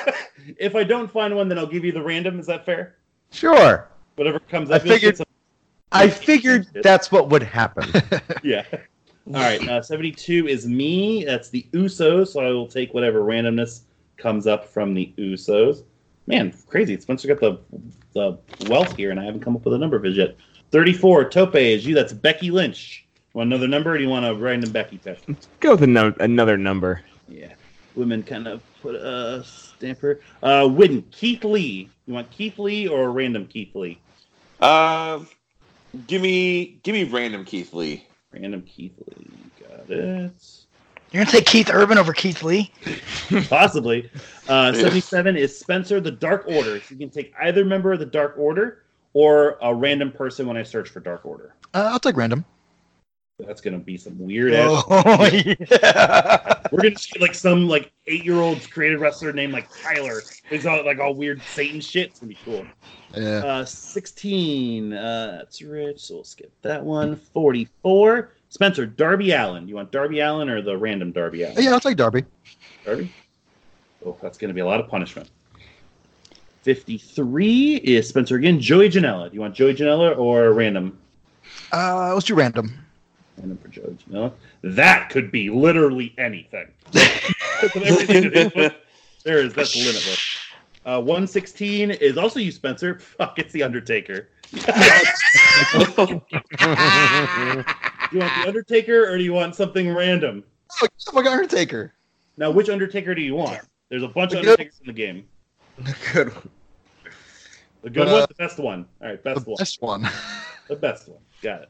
if I don't find one, then I'll give you the random. Is that fair? Sure. Whatever comes I up. you'll figured- I figured that's what would happen. yeah. All right. Uh, 72 is me. That's the Usos. So I will take whatever randomness comes up from the Usos. Man, crazy. Spencer got the the wealth here, and I haven't come up with a number of his yet. 34, Tope is you. That's Becky Lynch. Want another number, or do you want a random Becky pick? Go with ano- another number. Yeah. Women kind of put a stamper. Uh, Widden, Keith Lee. You want Keith Lee or a random Keith Lee? Uh, give me give me random Keith Lee. Random Keith Lee. Got it. You're gonna take Keith Urban over Keith Lee? Possibly. Uh, 77 is Spencer the Dark Order. So you can take either member of the Dark Order or a random person when I search for Dark Order. Uh, I'll take random. That's gonna be some weird ass. Oh yeah. We're gonna see like some like eight year old creative wrestler named like Tyler. It's all like all weird Satan shit. It's gonna be cool. Yeah. Uh, 16. Uh, that's rich, so we'll skip that one. 44. Spencer, Darby Allin. You want Darby Allin or the random Darby Allin? yeah, I'll take Darby. Darby? Oh, that's going to be a lot of punishment. 53 is Spencer again. Joey Janela. Do you want Joey Janela or random? Uh, let's do random. Random for Joey Janela. That could be literally anything. With everything to do with- there is, that's limitless. Uh, 116 is also you, Spencer. Fuck, it's The Undertaker. Do you want The Undertaker or do you want something random? Oh, fucking Undertaker. Now, which Undertaker do you want? There's a bunch of The good- Undertakers in the game. The good one. The good Uh, one, the best one. All right, best the one. best one. The best one. Got it.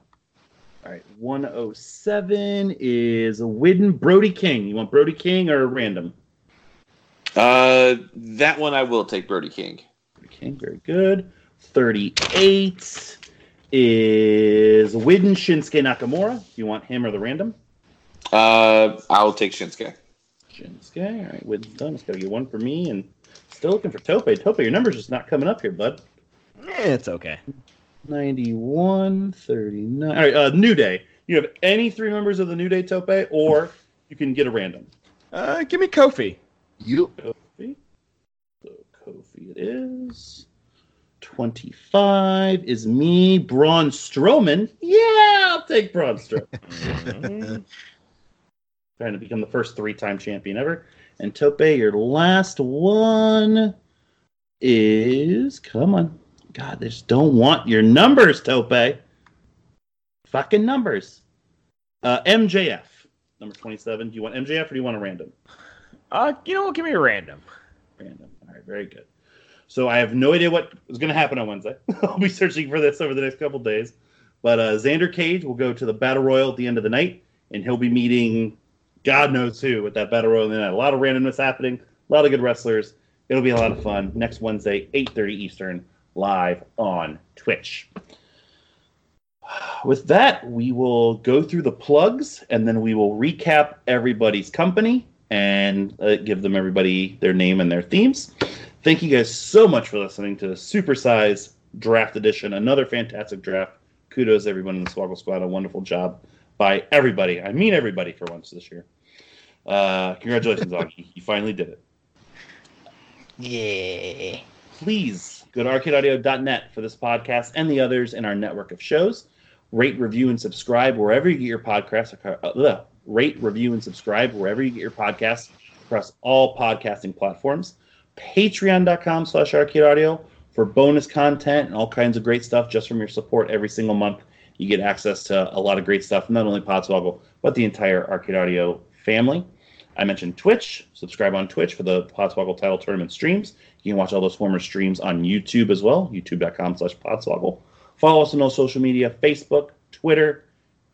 All right, 107 is Widden Brody King. You want Brody King or random? Uh, that one I will take Brody King. Brody King, very good. 38 is Widden Shinsuke Nakamura. You want him or the random? Uh, I'll take Shinsuke. Shinsuke. All right, Widden's done. It's got to get one for me and still looking for Tope. Tope, your number's just not coming up here, bud. Eh, it's okay. 91, 39. All right, uh, New Day. You have any three members of the New Day, Tope, or you can get a random. Uh, give me Kofi. You Kofi. So Kofi it is. 25 is me, Braun Strowman. Yeah, I'll take Braun Strowman. Trying to become the first three time champion ever. And Tope, your last one is. Come on. God, they just don't want your numbers, Tope. Fucking numbers. Uh, MJF, number 27. Do you want MJF or do you want a random? Uh, you know what? Give me a random. Random. All right, very good. So I have no idea what is going to happen on Wednesday. I'll be searching for this over the next couple days. But uh, Xander Cage will go to the Battle Royal at the end of the night, and he'll be meeting God knows who at that Battle Royal. And a lot of randomness happening, a lot of good wrestlers. It'll be a lot of fun. Next Wednesday, 8.30 Eastern, live on Twitch. With that, we will go through the plugs, and then we will recap everybody's company and uh, give them everybody their name and their themes. Thank you guys so much for listening to Supersize Draft Edition. Another fantastic draft. Kudos everyone in the Swoggle Squad. A wonderful job by everybody. I mean everybody for once this year. Uh, congratulations, Augie. You finally did it. Yeah. Please go to arcadeaudio.net for this podcast and the others in our network of shows. Rate, review, and subscribe wherever you get your podcasts. Uh, rate, review, and subscribe wherever you get your podcasts across all podcasting platforms. Patreon.com slash arcade audio for bonus content and all kinds of great stuff just from your support every single month. You get access to a lot of great stuff, not only Podswoggle, but the entire Arcade Audio family. I mentioned Twitch. Subscribe on Twitch for the Podswoggle title tournament streams. You can watch all those former streams on YouTube as well, youtube.com slash Podswoggle. Follow us on all social media, Facebook, Twitter,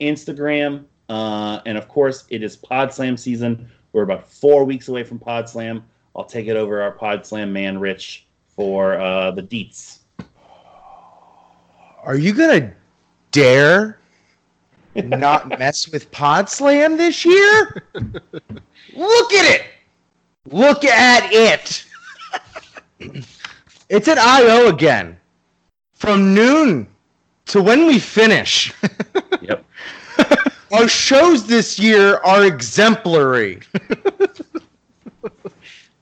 Instagram, uh, and of course, it is Pod Slam season. We're about four weeks away from Pod Slam. I'll take it over our Pod Slam man, Rich, for uh, the deets. Are you gonna dare not mess with Pod Slam this year? Look at it! Look at it! It's at IO again. From noon to when we finish. Yep. Our shows this year are exemplary.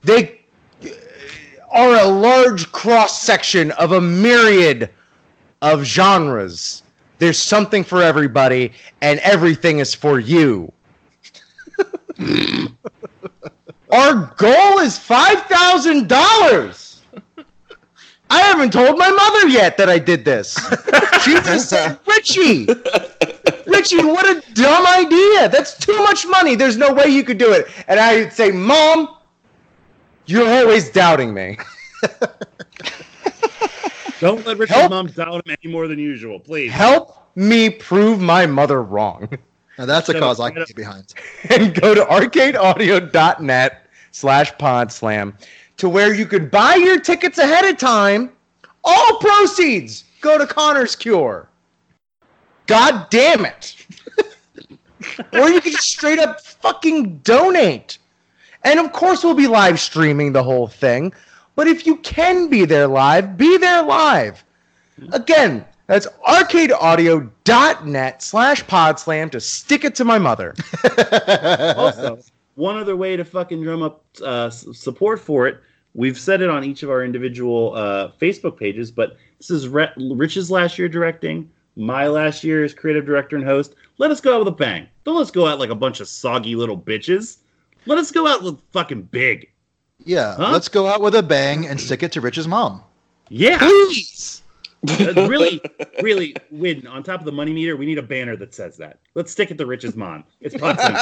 they are a large cross section of a myriad of genres. There's something for everybody, and everything is for you. Our goal is $5,000. I haven't told my mother yet that I did this. She just uh, said, Richie, Richie, what a dumb idea. That's too much money. There's no way you could do it. And I'd say, Mom, you're always doubting me. Don't let Richard's Help. mom doubt him any more than usual, please. Help me prove my mother wrong. Now that's a Shut up, cause I can up. get behind. and go to arcadeaudio.net slash pod slam to where you could buy your tickets ahead of time. All proceeds go to Connor's Cure. God damn it. or you can just straight up fucking donate. And of course, we'll be live streaming the whole thing. But if you can be there live, be there live. Again, that's arcadeaudio.net slash podslam to stick it to my mother. also, one other way to fucking drum up uh, support for it, we've said it on each of our individual uh, Facebook pages, but this is Re- Rich's last year directing, my last year as creative director and host. Let us go out with a bang. Don't let's go out like a bunch of soggy little bitches. Let us go out with fucking big. Yeah, Huh? let's go out with a bang and stick it to Rich's mom. Yeah. Please. Uh, really, really, win on top of the money meter. We need a banner that says that. Let's stick it to Rich's mom. It's Pod Slam.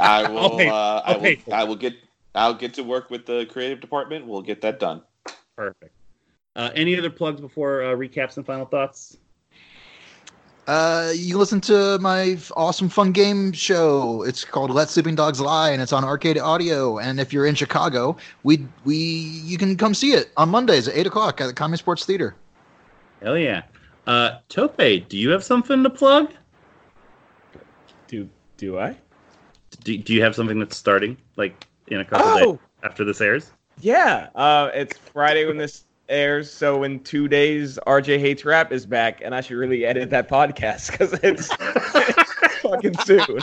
I will. I'll pay- uh, I I'll pay for. I will get. I'll get to work with the creative department. We'll get that done. Perfect. Uh, any other plugs before uh, recaps and final thoughts? Uh, you listen to my awesome fun game show. It's called Let Sleeping Dogs Lie, and it's on Arcade Audio. And if you're in Chicago, we we you can come see it on Mondays at eight o'clock at the Comedy Sports Theater. Hell yeah. Uh, Tope, do you have something to plug? Do do I? Do, do you have something that's starting like in a couple Oh. days after this airs? Yeah. Uh, it's Friday when this airs, so in two days, RJ Hates Rap is back, and I should really edit that podcast because it's fucking soon.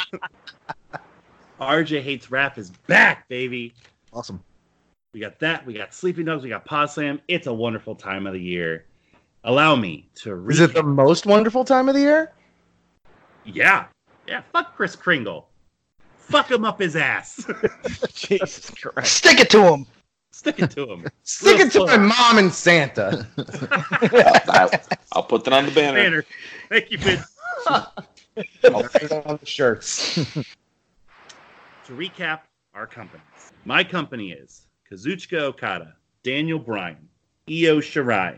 RJ Hates Rap is back, baby. Awesome. We got that. We got Sleeping Dogs. We got Pod Slam. It's a wonderful time of the year. Allow me to Is it the most wonderful time of the year? Yeah. Yeah. Fuck Kris Kringle. Fuck him up his ass. Jesus Christ. Stick it to him. Stick it to him. Stick Real it to my mom and Santa. I'll, I'll put that on the banner. Banner. Thank you, Vince. I'll put it on the shirts. to recap our companies. My company is Kazuchika Okada, Daniel Bryan, Io Shirai,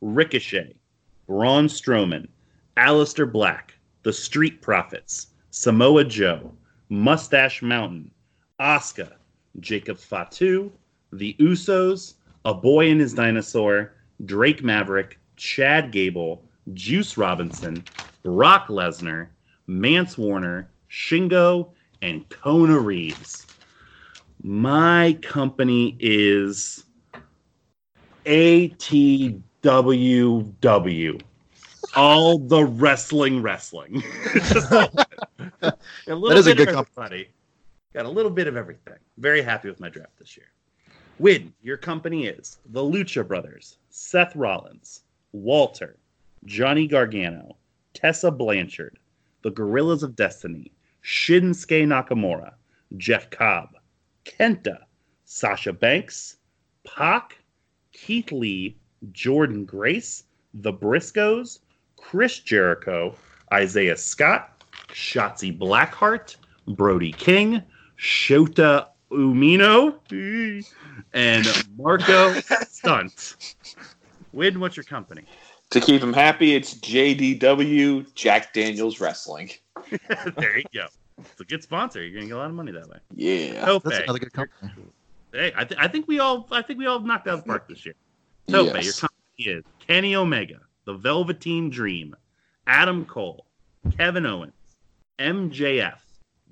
Ricochet, Braun Strowman, Aleister Black, The Street Profits, Samoa Joe, Mustache Mountain, Asuka, Jacob Fatu, The Usos, A Boy and His Dinosaur, Drake Maverick, Chad Gable, Juice Robinson, Brock Lesnar, Mance Warner, Shingo, and Kona Reeves. My company is ATWW. All the wrestling, wrestling. Just all of it. Got a little That is a good of comp- everybody. Got a little bit of everything. Very happy with my draft this year. Win, your company is the Lucha Brothers, Seth Rollins, Walter, Johnny Gargano, Tessa Blanchard, the Guerrillas of Destiny, Shinsuke Nakamura, Jeff Cobb, Kenta, Sasha Banks, Pac, Keith Lee, Jordynne Grace, the Briscoes, Chris Jericho, Isaiah Scott, Shotzi Blackheart, Brody King, Shota Umino, and Marco Stunt. Win, what's your company? To keep him happy, it's JDW Jack Daniels Wrestling. there you go. It's a good sponsor. You're gonna get a lot of money that way. Yeah. Tope. That's another good company. Hey, I, th- I think we all I think we all knocked out the park this year. Tope, Yes. your company is Kenny Omega, the Velveteen Dream, Adam Cole, Kevin Owens, MJF,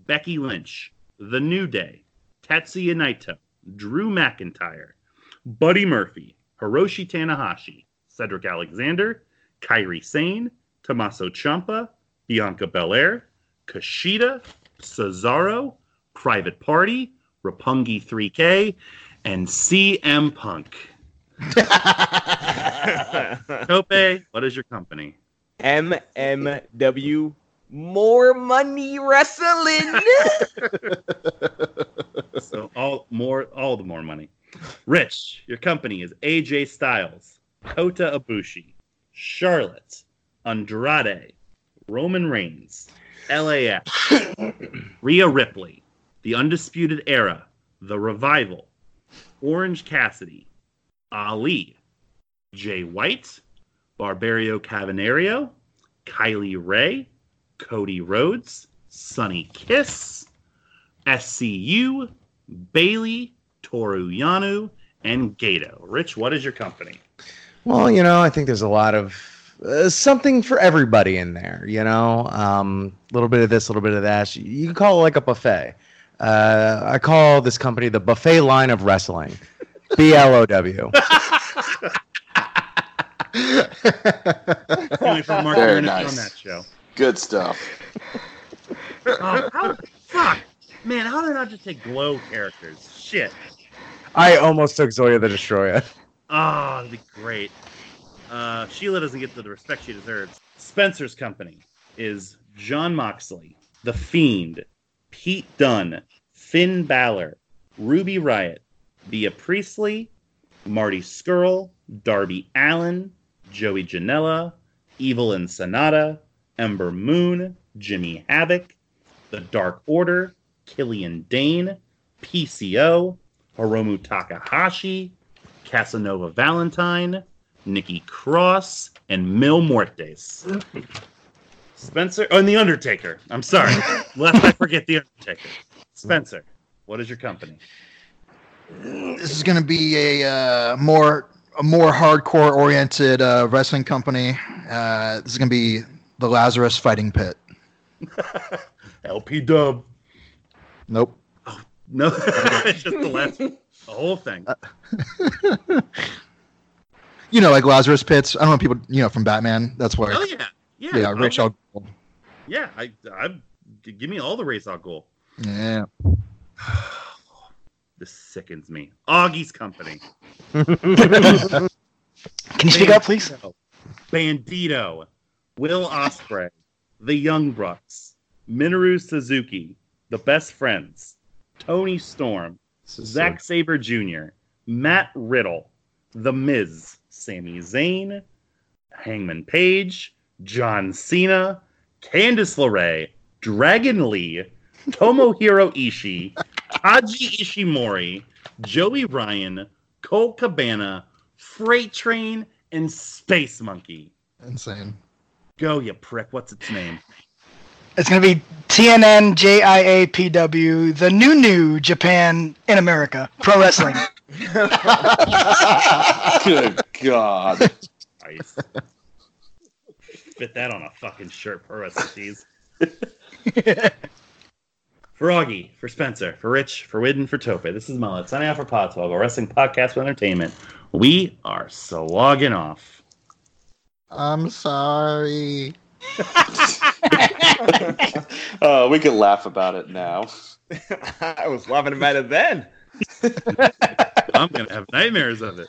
Becky Lynch, The New Day, Tetsuya Naito, Drew McIntyre, Buddy Murphy, Hiroshi Tanahashi, Cedric Alexander, Kairi Sane, Tommaso Ciampa, Bianca Belair, Kushida, Cesaro, Private Party, Roppongi 3K, and CM Punk. Tope, what is your company? MMW more money wrestling. So all more, all the more money. Rich, your company is AJ Styles, Kota Ibushi, Charlotte, Andrade, Roman Reigns, LAX, Rhea Ripley, The Undisputed Era, The Revival, Orange Cassidy, Ali, Jay White, Barbario Cavernario, Kylie Rae, Cody Rhodes, Sonny Kiss, SCU, Bayley, Toru Yano, and Gedo. Rich, what is your company? Well, you know, I think there's a lot of uh, something for everybody in there. You know, a um, little bit of this, a little bit of that. You can call it like a buffet. Uh, I call this company the buffet line of wrestling. B L O W. Only for Mark Very nice. on that show. Good stuff. Oh, how, fuck. Man, how did I not just take glow characters? Shit. I almost took Zoya the Destroyer. Oh, that'd be great. Uh, Sheila doesn't get the respect she deserves. Spencer's company is Jon Moxley, The Fiend, Pete Dunne, Finn Balor, Ruby Riott, Bea Priestley, Marty Scurll, Darby Allin, Joey Janela, Evil and Sanada, Ember Moon, Jimmy Havoc, The Dark Order, Killian Dain, PCO, Hiromu Takahashi, Casanova Valentine, Nikki Cross, and Mil Muertes. Spencer, oh, and The Undertaker. I'm sorry. Lest I forget The Undertaker. Spencer, what is your company? This is going to be a uh, more a more hardcore oriented uh, wrestling company. Uh, this is going to be the Lazarus Fighting Pit. LP Dub. Nope. No, it's just the last, the whole thing. Uh, you know, like Lazarus Pits. I don't know people. You know, from Batman. That's where. Oh yeah, yeah, yeah, I'll- Rich. Al- Yeah, I, I, give me all the race out goal. Yeah. This sickens me. Augie's company. Can you speak up, please? Bandito, Will Ospreay, The Young Bucks, Minoru Suzuki, The Best Friends, Toni Storm, Zack Sabre Jr., Matt Riddle, The Miz, Sami Zayn, Hangman Page, John Cena, Candice LeRae, Dragon Lee, Tomohiro Ishii, Taiji Ishimori, Joey Ryan, Colt Cabana, Freight Train, and Space Monkey. Insane. Go, you prick. What's its name? It's going to be TNN JIAPW, the new new Japan in America pro wrestling. Good God. Ice. Fit that on a fucking shirt, pro wrestling tees. For Augie, for Spencer, for Rich, for Widden, for Tope. This is Mullet signing off for Pod 12, a wrestling podcast with entertainment. We are slogging off. I'm sorry. Uh, we can laugh about it now. I was laughing about it then. I'm gonna have nightmares of it.